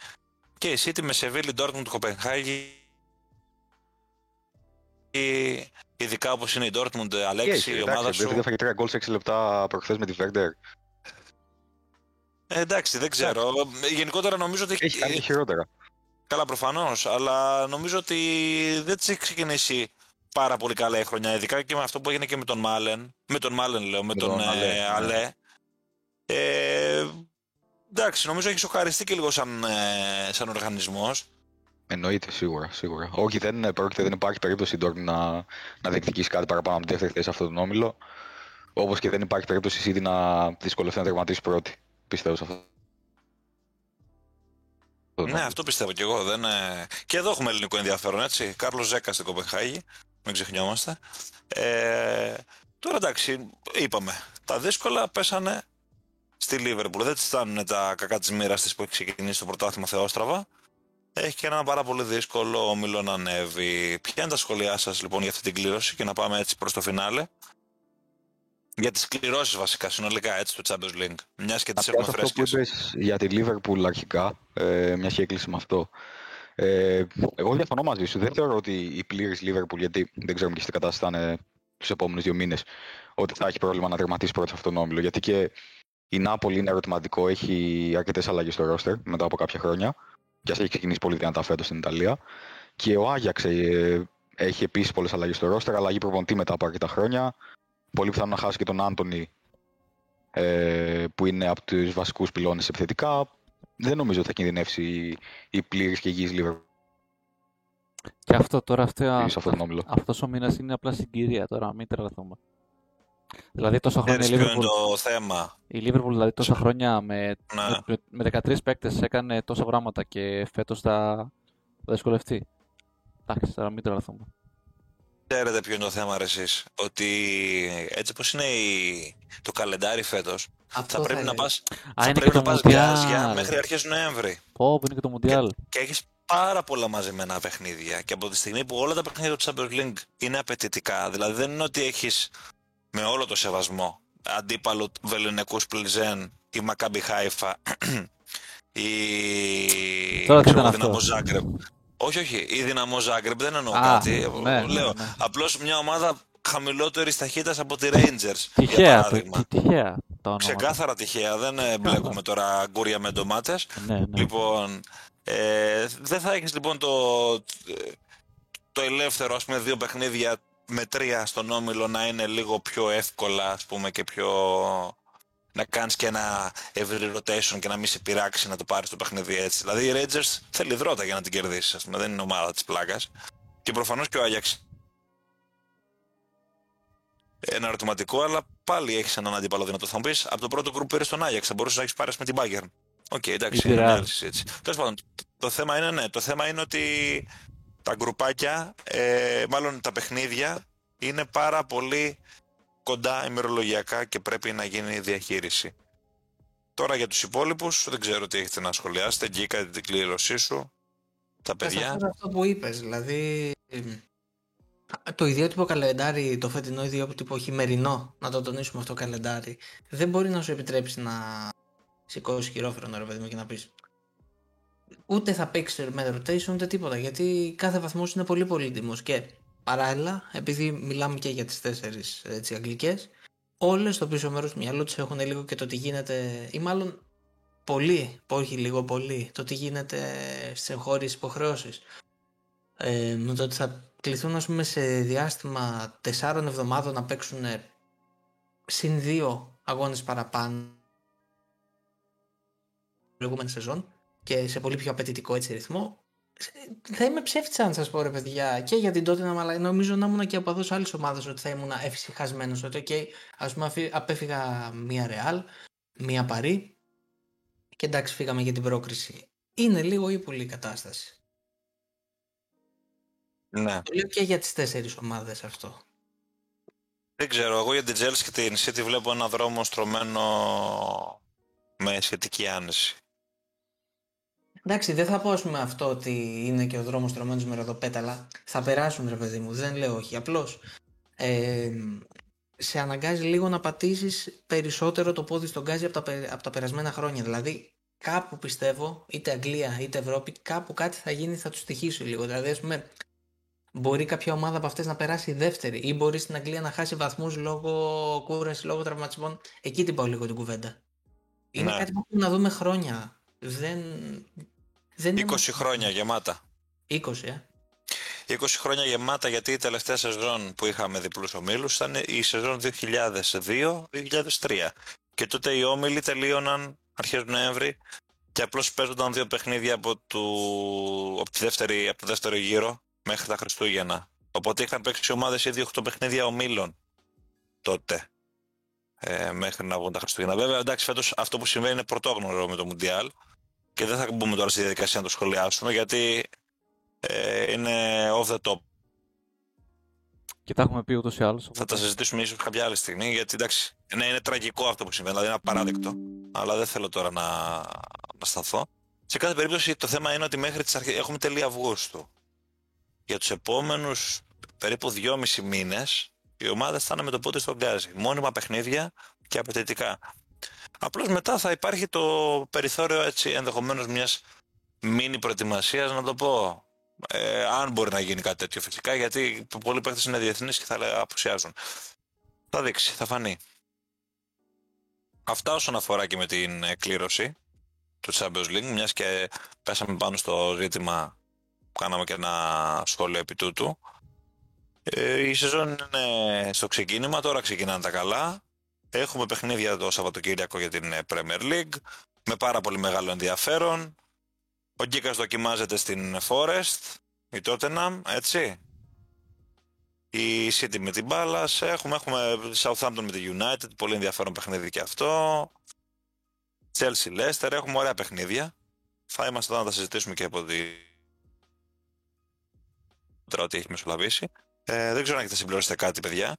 Και η City με Σεβίλη, Ντόρκμουντ, Κοπενχάγη. η- Ειδικά όπως είναι η Ντόρκμουντ, Αλέξη, η ομάδα σου. Δεν έφαγε τρία γκολ σε 6 λεπτά προχθές με τη Βέρντερ. Ε, εντάξει, δεν ξέρω. Ε, Γενικότερα νομίζω ότι. Έχει κάνει και χειρότερα. Καλά, προφανώς. Αλλά νομίζω ότι δεν της έχει ξεκινήσει πάρα πολύ καλά η χρονιά. Ειδικά και με αυτό που έγινε και με τον Μάλεν. Με τον Μάλεν, λέω, με, Με τον, τον ε, Αλέ, ναι. Αλέ. Ε, εντάξει, νομίζω έχει σοκαριστεί και λίγο σαν, ε, σαν οργανισμός. Εννοείται, σίγουρα. σίγουρα. Όχι, δεν πρόκειται, δεν υπάρχει περίπτωση η Dortmund να, να διεκδικήσει κάτι παραπάνω από τη δεύτερη θέση σε αυτόν τον όμιλο. Όπως και δεν υπάρχει περίπτωση η City να δυσκολευτεί να τερματίσει πρώτη. Πιστεύω σε αυτό. Ναι, αυτό πιστεύω κι εγώ. Δεν, ε, Και εδώ έχουμε ελληνικό ενδιαφέρον, έτσι. Κάρλος Ζέκα στην Κοπενχάγη. Μην ξεχνιόμαστε. Ε, τώρα εντάξει, είπαμε. Τα δύσκολα πέσανε στη Λίβερπουλ. Δεν τη φτάνουν τα κακά της μοίρας της που έχει ξεκινήσει το πρωτάθλημα Θεόστραβα. Έχει και ένα πάρα πολύ δύσκολο όμιλο να ανέβει. Ποια είναι τα σχόλιά σας λοιπόν για αυτή την κλήρωση και να πάμε έτσι προς το φινάλε; Για τις κληρώσεις βασικά, συνολικά έτσι, του Champions League. Μιας και τις έχουμε αυτό που φρέσκες. είπες για τη Liverpool αρχικά, ε, μια και έκλεισε με αυτό. Ε, εγώ διαφωνώ μαζί σου. Δεν θεωρώ ότι η πλήρης Liverpool, γιατί δεν ξέρουμε και στην κατάσταση θα είναι τους επόμενους δύο μήνες, ότι θα έχει πρόβλημα να τερματίσει πρώτα σε αυτόν τον όμιλο. Γιατί και η Νάπολη είναι ερωτηματικό, έχει αρκετές αλλαγές στο ρόστερ μετά από κάποια χρόνια. Και ας έχει ξεκινήσει πολύ δυνατά φέτος στην Ιταλία. Και ο Άγιαξ ε, έχει επίσης πολλές αλλαγές στο ρόστερ, αλλαγή προπονητή μετά από αρκετά χρόνια. Πολύ πιθανό να χάσει και τον Άντωνη, ε, που είναι από τους βασικούς πυλώνες επιθετικά. Δεν νομίζω ότι θα κινδυνεύσει η, η πλήρης και υγιής Liverpool Και αυτό τώρα, αυτό, σε αυτόν τον όμιλο. αυτός ο μήνας είναι απλά συγκυρία τώρα, μην τρελαθούμε. Δηλαδή τόσα χρόνια Ξέρεις η ποιο είναι Liverpool, το θέμα. η Liverpool δηλαδή τόσα χρόνια με, Ναι. με, με 13 παίκτες έκανε τόσα πράγματα και φέτος θα, θα δυσκολευτεί. Εντάξει, τώρα μην τρελαθούμε. Ξέρετε ποιο είναι το θέμα ρε εσείς. Ότι έτσι όπως είναι η... το καλεντάρι φέτος, Αυτό θα πρέπει να έλεγα. πας, Α, θα είναι πρέπει και να το πας Mundial. γκάζια μέχρι αρχές Νοέμβρη. Πω, που είναι και το Mundial. Και έχεις πάρα πολλά μαζεμένα παιχνίδια. Και από τη στιγμή που όλα τα παιχνίδια του Champions League είναι απαιτητικά, δηλαδή δεν είναι ότι έχεις με όλο το σεβασμό αντίπαλο βεληνικούς Πλιζέν ή Μακάμπι Χάιφα ή Τώρα τι ξέρω, ήταν Δυναμό αυτό; Ζάγκρεπ. Όχι, όχι. Η Δυναμό Ζάγκρεπ δεν εννοώ Α, κάτι. ναι, Λέω ναι, ναι. απλώς μια ομάδα χαμηλότερης ταχύτητας από τη Rangers. για Τυχαία, το, παράδειγμα. τι- τυχαία τα ονόματα. Ξεκάθαρα τυχαία, δεν ε, μπλέκουμε τώρα γκούρια με ντομάτες. Ναι, ναι. Λοιπόν, ε, δεν θα έχεις λοιπόν το, το ελεύθερο, ας πούμε, δύο παιχνίδια με τρία στον Όμιλο να είναι λίγο πιο εύκολα, ας πούμε, και πιο... να κάνεις και ένα ευρύ rotation και να μην σε πειράξει να το πάρεις το παιχνίδι έτσι. Δηλαδή η Rangers θέλει δρότα για να την κερδίσεις, ας πούμε, δεν είναι ομάδα της πλάκας. Και προφανώς και ο Άγιαξ ένα ερωτηματικό, αλλά πάλι έχεις έναν αντίπαλο δυνατό. Θα μου πεις από το πρώτο γκρουπ πήρες τον Άγιαξ, θα μπορούσες να έχεις πάρει με την Bayern. OK, εντάξει, Ή είναι τη μια Real. άλλη συζήτηση. Τέλος πάντων, το, το θέμα είναι, ναι, το θέμα είναι ότι τα γκρουπάκια, ε, μάλλον τα παιχνίδια, είναι πάρα πολύ κοντά ημερολογιακά και πρέπει να γίνει διαχείριση. Τώρα για τους υπόλοιπους, δεν ξέρω τι έχετε να σχολιάσετε. Γκίκα την κλήρωσή σου. Τα Θα παιδιά. σταθώ σε αυτό που είπες, δηλαδή εμ, το ιδιότυπο καλεντάρι, το φετινό ιδιότυπο χειμερινό, να το τονίσουμε αυτό καλεντάρι, δεν μπορεί να σου επιτρέψει να σηκώσεις χειρόφρονο ρε παιδί μου και να πεις ούτε θα παίξεις με rotation ούτε τίποτα γιατί κάθε βαθμός είναι πολύ πολύτιμος και παράλληλα επειδή μιλάμε και για τις τέσσερις έτσι, αγγλικές όλες στο πίσω μέρος του μυαλού τους έχουν λίγο και το τι γίνεται ή μάλλον πολύ, όχι λίγο πολύ, το τι γίνεται σε εγχώριες υποχρεώσεις. Ε, με το ότι θα κληθούν ας πούμε, σε διάστημα τεσσάρων εβδομάδων να παίξουν συν δύο αγώνες παραπάνω προηγούμενη σεζόν και σε πολύ πιο απαιτητικό έτσι ρυθμό ε, θα είμαι ψεύτης αν σας πω ρε παιδιά και για την τότε αλλά νομίζω να ήμουν και από εδώ άλλες ομάδες ότι θα ήμουν εφησυχασμένος ότι okay, ας πούμε αφή- απέφυγα μία Ρεάλ, μία Παρή και εντάξει φύγαμε για την πρόκριση. Είναι λίγο ύπουλη η κατάσταση. Ναι. Το λέω και για τις τέσσερις ομάδες αυτό. Δεν ξέρω, εγώ για την Chelsea και την City βλέπω ένα δρόμο στρωμένο με σχετική άνεση. Εντάξει, δεν θα πω ας πούμε αυτό ότι είναι και ο δρόμος τρωμένος με ροδοπέταλα. Θα περάσουν ρε παιδί μου, δεν λέω όχι. Απλώς ε, σε αναγκάζει λίγο να πατήσεις περισσότερο το πόδι στον γκάζι από τα, πε- από τα περασμένα χρόνια. Δηλαδή κάπου πιστεύω, είτε Αγγλία είτε Ευρώπη, κάπου κάτι θα γίνει, θα τους στοιχήσει λίγο. Δηλαδή ας πούμε μπορεί κάποια ομάδα από αυτές να περάσει δεύτερη ή μπορεί στην Αγγλία να χάσει βαθμούς λόγω κούραση, λόγω τραυματισμών. Εκεί την πάω λίγο την κουβέντα. Είναι Ναι. κάτι που έχουμε να δούμε χρόνια. Δεν, δεν 20 είναι- χρόνια γεμάτα. 20, ε. 20 χρόνια γεμάτα γιατί η τελευταία σεζόν που είχαμε διπλούς ομίλους ήταν η σεζόν 2002-2003. Και τότε οι όμιλοι τελείωναν αρχές Νοέμβρη και απλώς παίζονταν δύο παιχνίδια από, του, από, τη δεύτερη, από το δεύτερο γύρο μέχρι τα Χριστούγεννα. Οπότε είχαν παίξει ομάδες ήδη 8 παιχνίδια ομίλων τότε. Ε, μέχρι να βγουν τα Χριστούγεννα. Βέβαια, εντάξει, φέτος αυτό που συμβαίνει είναι πρωτόγνωρο με το Μουντιάλ και δεν θα μπούμε τώρα στη διαδικασία να το σχολιάσουμε γιατί ε, είναι off the top. Και τα έχουμε πει ούτως ή άλλως. Θα οπότε- τα συζητήσουμε ίσως κάποια άλλη στιγμή, γιατί εντάξει, ναι, είναι τραγικό αυτό που συμβαίνει, δηλαδή είναι απαράδεκτο, αλλά δεν θέλω τώρα να, να σταθώ. Σε κάθε περίπτωση το θέμα είναι ότι μέχρι τις αρχές, έχουμε τελεία Αυγούστου. Για τους επόμενους περίπου δυόμισι μήνες, οι ομάδες θα είναι με το πότε στον γκάζι. Μόνιμα παιχνίδια και απαιτητικά. Απλώς μετά θα υπάρχει το περιθώριο έτσι ενδεχομένως μιας μίνι προετοιμασίας, να το πω. Ε, αν μπορεί να γίνει κάτι τέτοιο φυσικά, γιατί πολλοί παίχτες είναι διεθνείς και θα λέ- απουσιάζουν. Θα δείξει, θα φανεί. Αυτά όσον αφορά και με την ε, κλήρωση του Champions League, μιας και πέσαμε πάνω στο ζήτημα που κάναμε και ένα σχόλιο επί τούτου. Ε, η σεζόν είναι στο ξεκίνημα, τώρα ξεκινάνε τα καλά. Έχουμε παιχνίδια το Σαββατοκύριακο για την ε, Premier League, με πάρα πολύ μεγάλο ενδιαφέρον. Ο Γκίκας δοκιμάζεται στην Forest, η Tottenham, έτσι. Η City με την Ballas, έχουμε, έχουμε Southampton με τη United, πολύ ενδιαφέρον παιχνίδι και αυτό. Chelsea Leicester, έχουμε ωραία παιχνίδια. Θα είμαστε εδώ να τα συζητήσουμε και από τη... Τώρα ότι έχει μεσολαβήσει. Ε, δεν ξέρω αν έχετε συμπληρώσετε κάτι, παιδιά.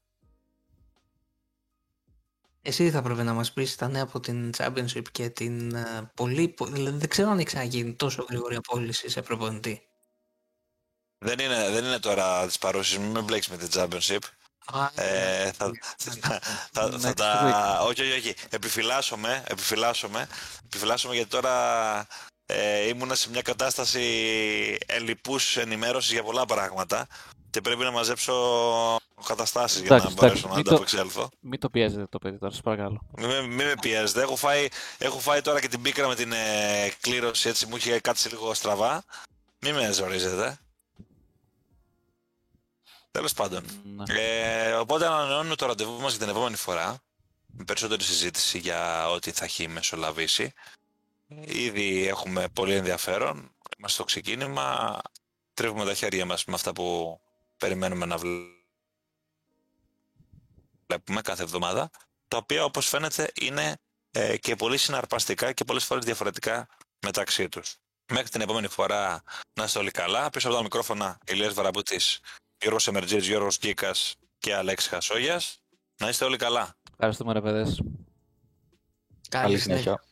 Εσύ θα πρέπει να μας πεις τα νέα από την Championship και την ε, πολύ... πο- Δηλαδή δεν ξέρω αν έχει ξαναγίνει τόσο γρήγορη απόλυση σε προπονητή. Δεν είναι, δεν είναι τώρα τις παρούσεις, μην με μπλέξεις με την Championship. Α, Ε, θα, θα, θα, θα Next τα... Όχι, όχι, όχι. Επιφυλάσσομαι, επιφυλάσσομαι. Επιφυλάσσομαι γιατί τώρα ε, ήμουνα σε μια κατάσταση ελλειπούς ενημέρωσης για πολλά πράγματα και πρέπει να μαζέψω καταστάσεις για Εντάξει, να μπορέσω εντάξει, να μην το- ανταπεξέλθω. Μην το πιέζετε το παιδί τώρα, σας παρακαλώ. Μην, με- μην με πιέζετε. Έχω φάει, έχω φάει τώρα και την πίκρα με την ε, κλήρωση, έτσι μου είχε κάτσει λίγο στραβά. Μην με ζορίζετε. Τέλος πάντων. Ναι. Ε, οπότε ανανεώνουμε το ραντεβού μας για την επόμενη φορά με περισσότερη συζήτηση για ό,τι θα έχει μεσολαβήσει. Ήδη έχουμε πολύ ενδιαφέρον. Είμαστε στο ξεκίνημα. Τρίβουμε τα χέρια μας με αυτά που περιμένουμε να βλέ- βλέπουμε κάθε εβδομάδα. Τα οποία όπως φαίνεται είναι ε, και πολύ συναρπαστικά και πολλές φορές διαφορετικά μεταξύ τους. Μέχρι την επόμενη φορά να είστε όλοι καλά. Πίσω από τα μικρόφωνα Ηλίας Βαραμπούτης, Γιώργος Εμερτζής, Γιώργος Γκίκας και Αλέξης Χασόγιας. Να είστε όλοι καλά. Ευχαριστούμε ρε παιδες. Καλή συνέχεια.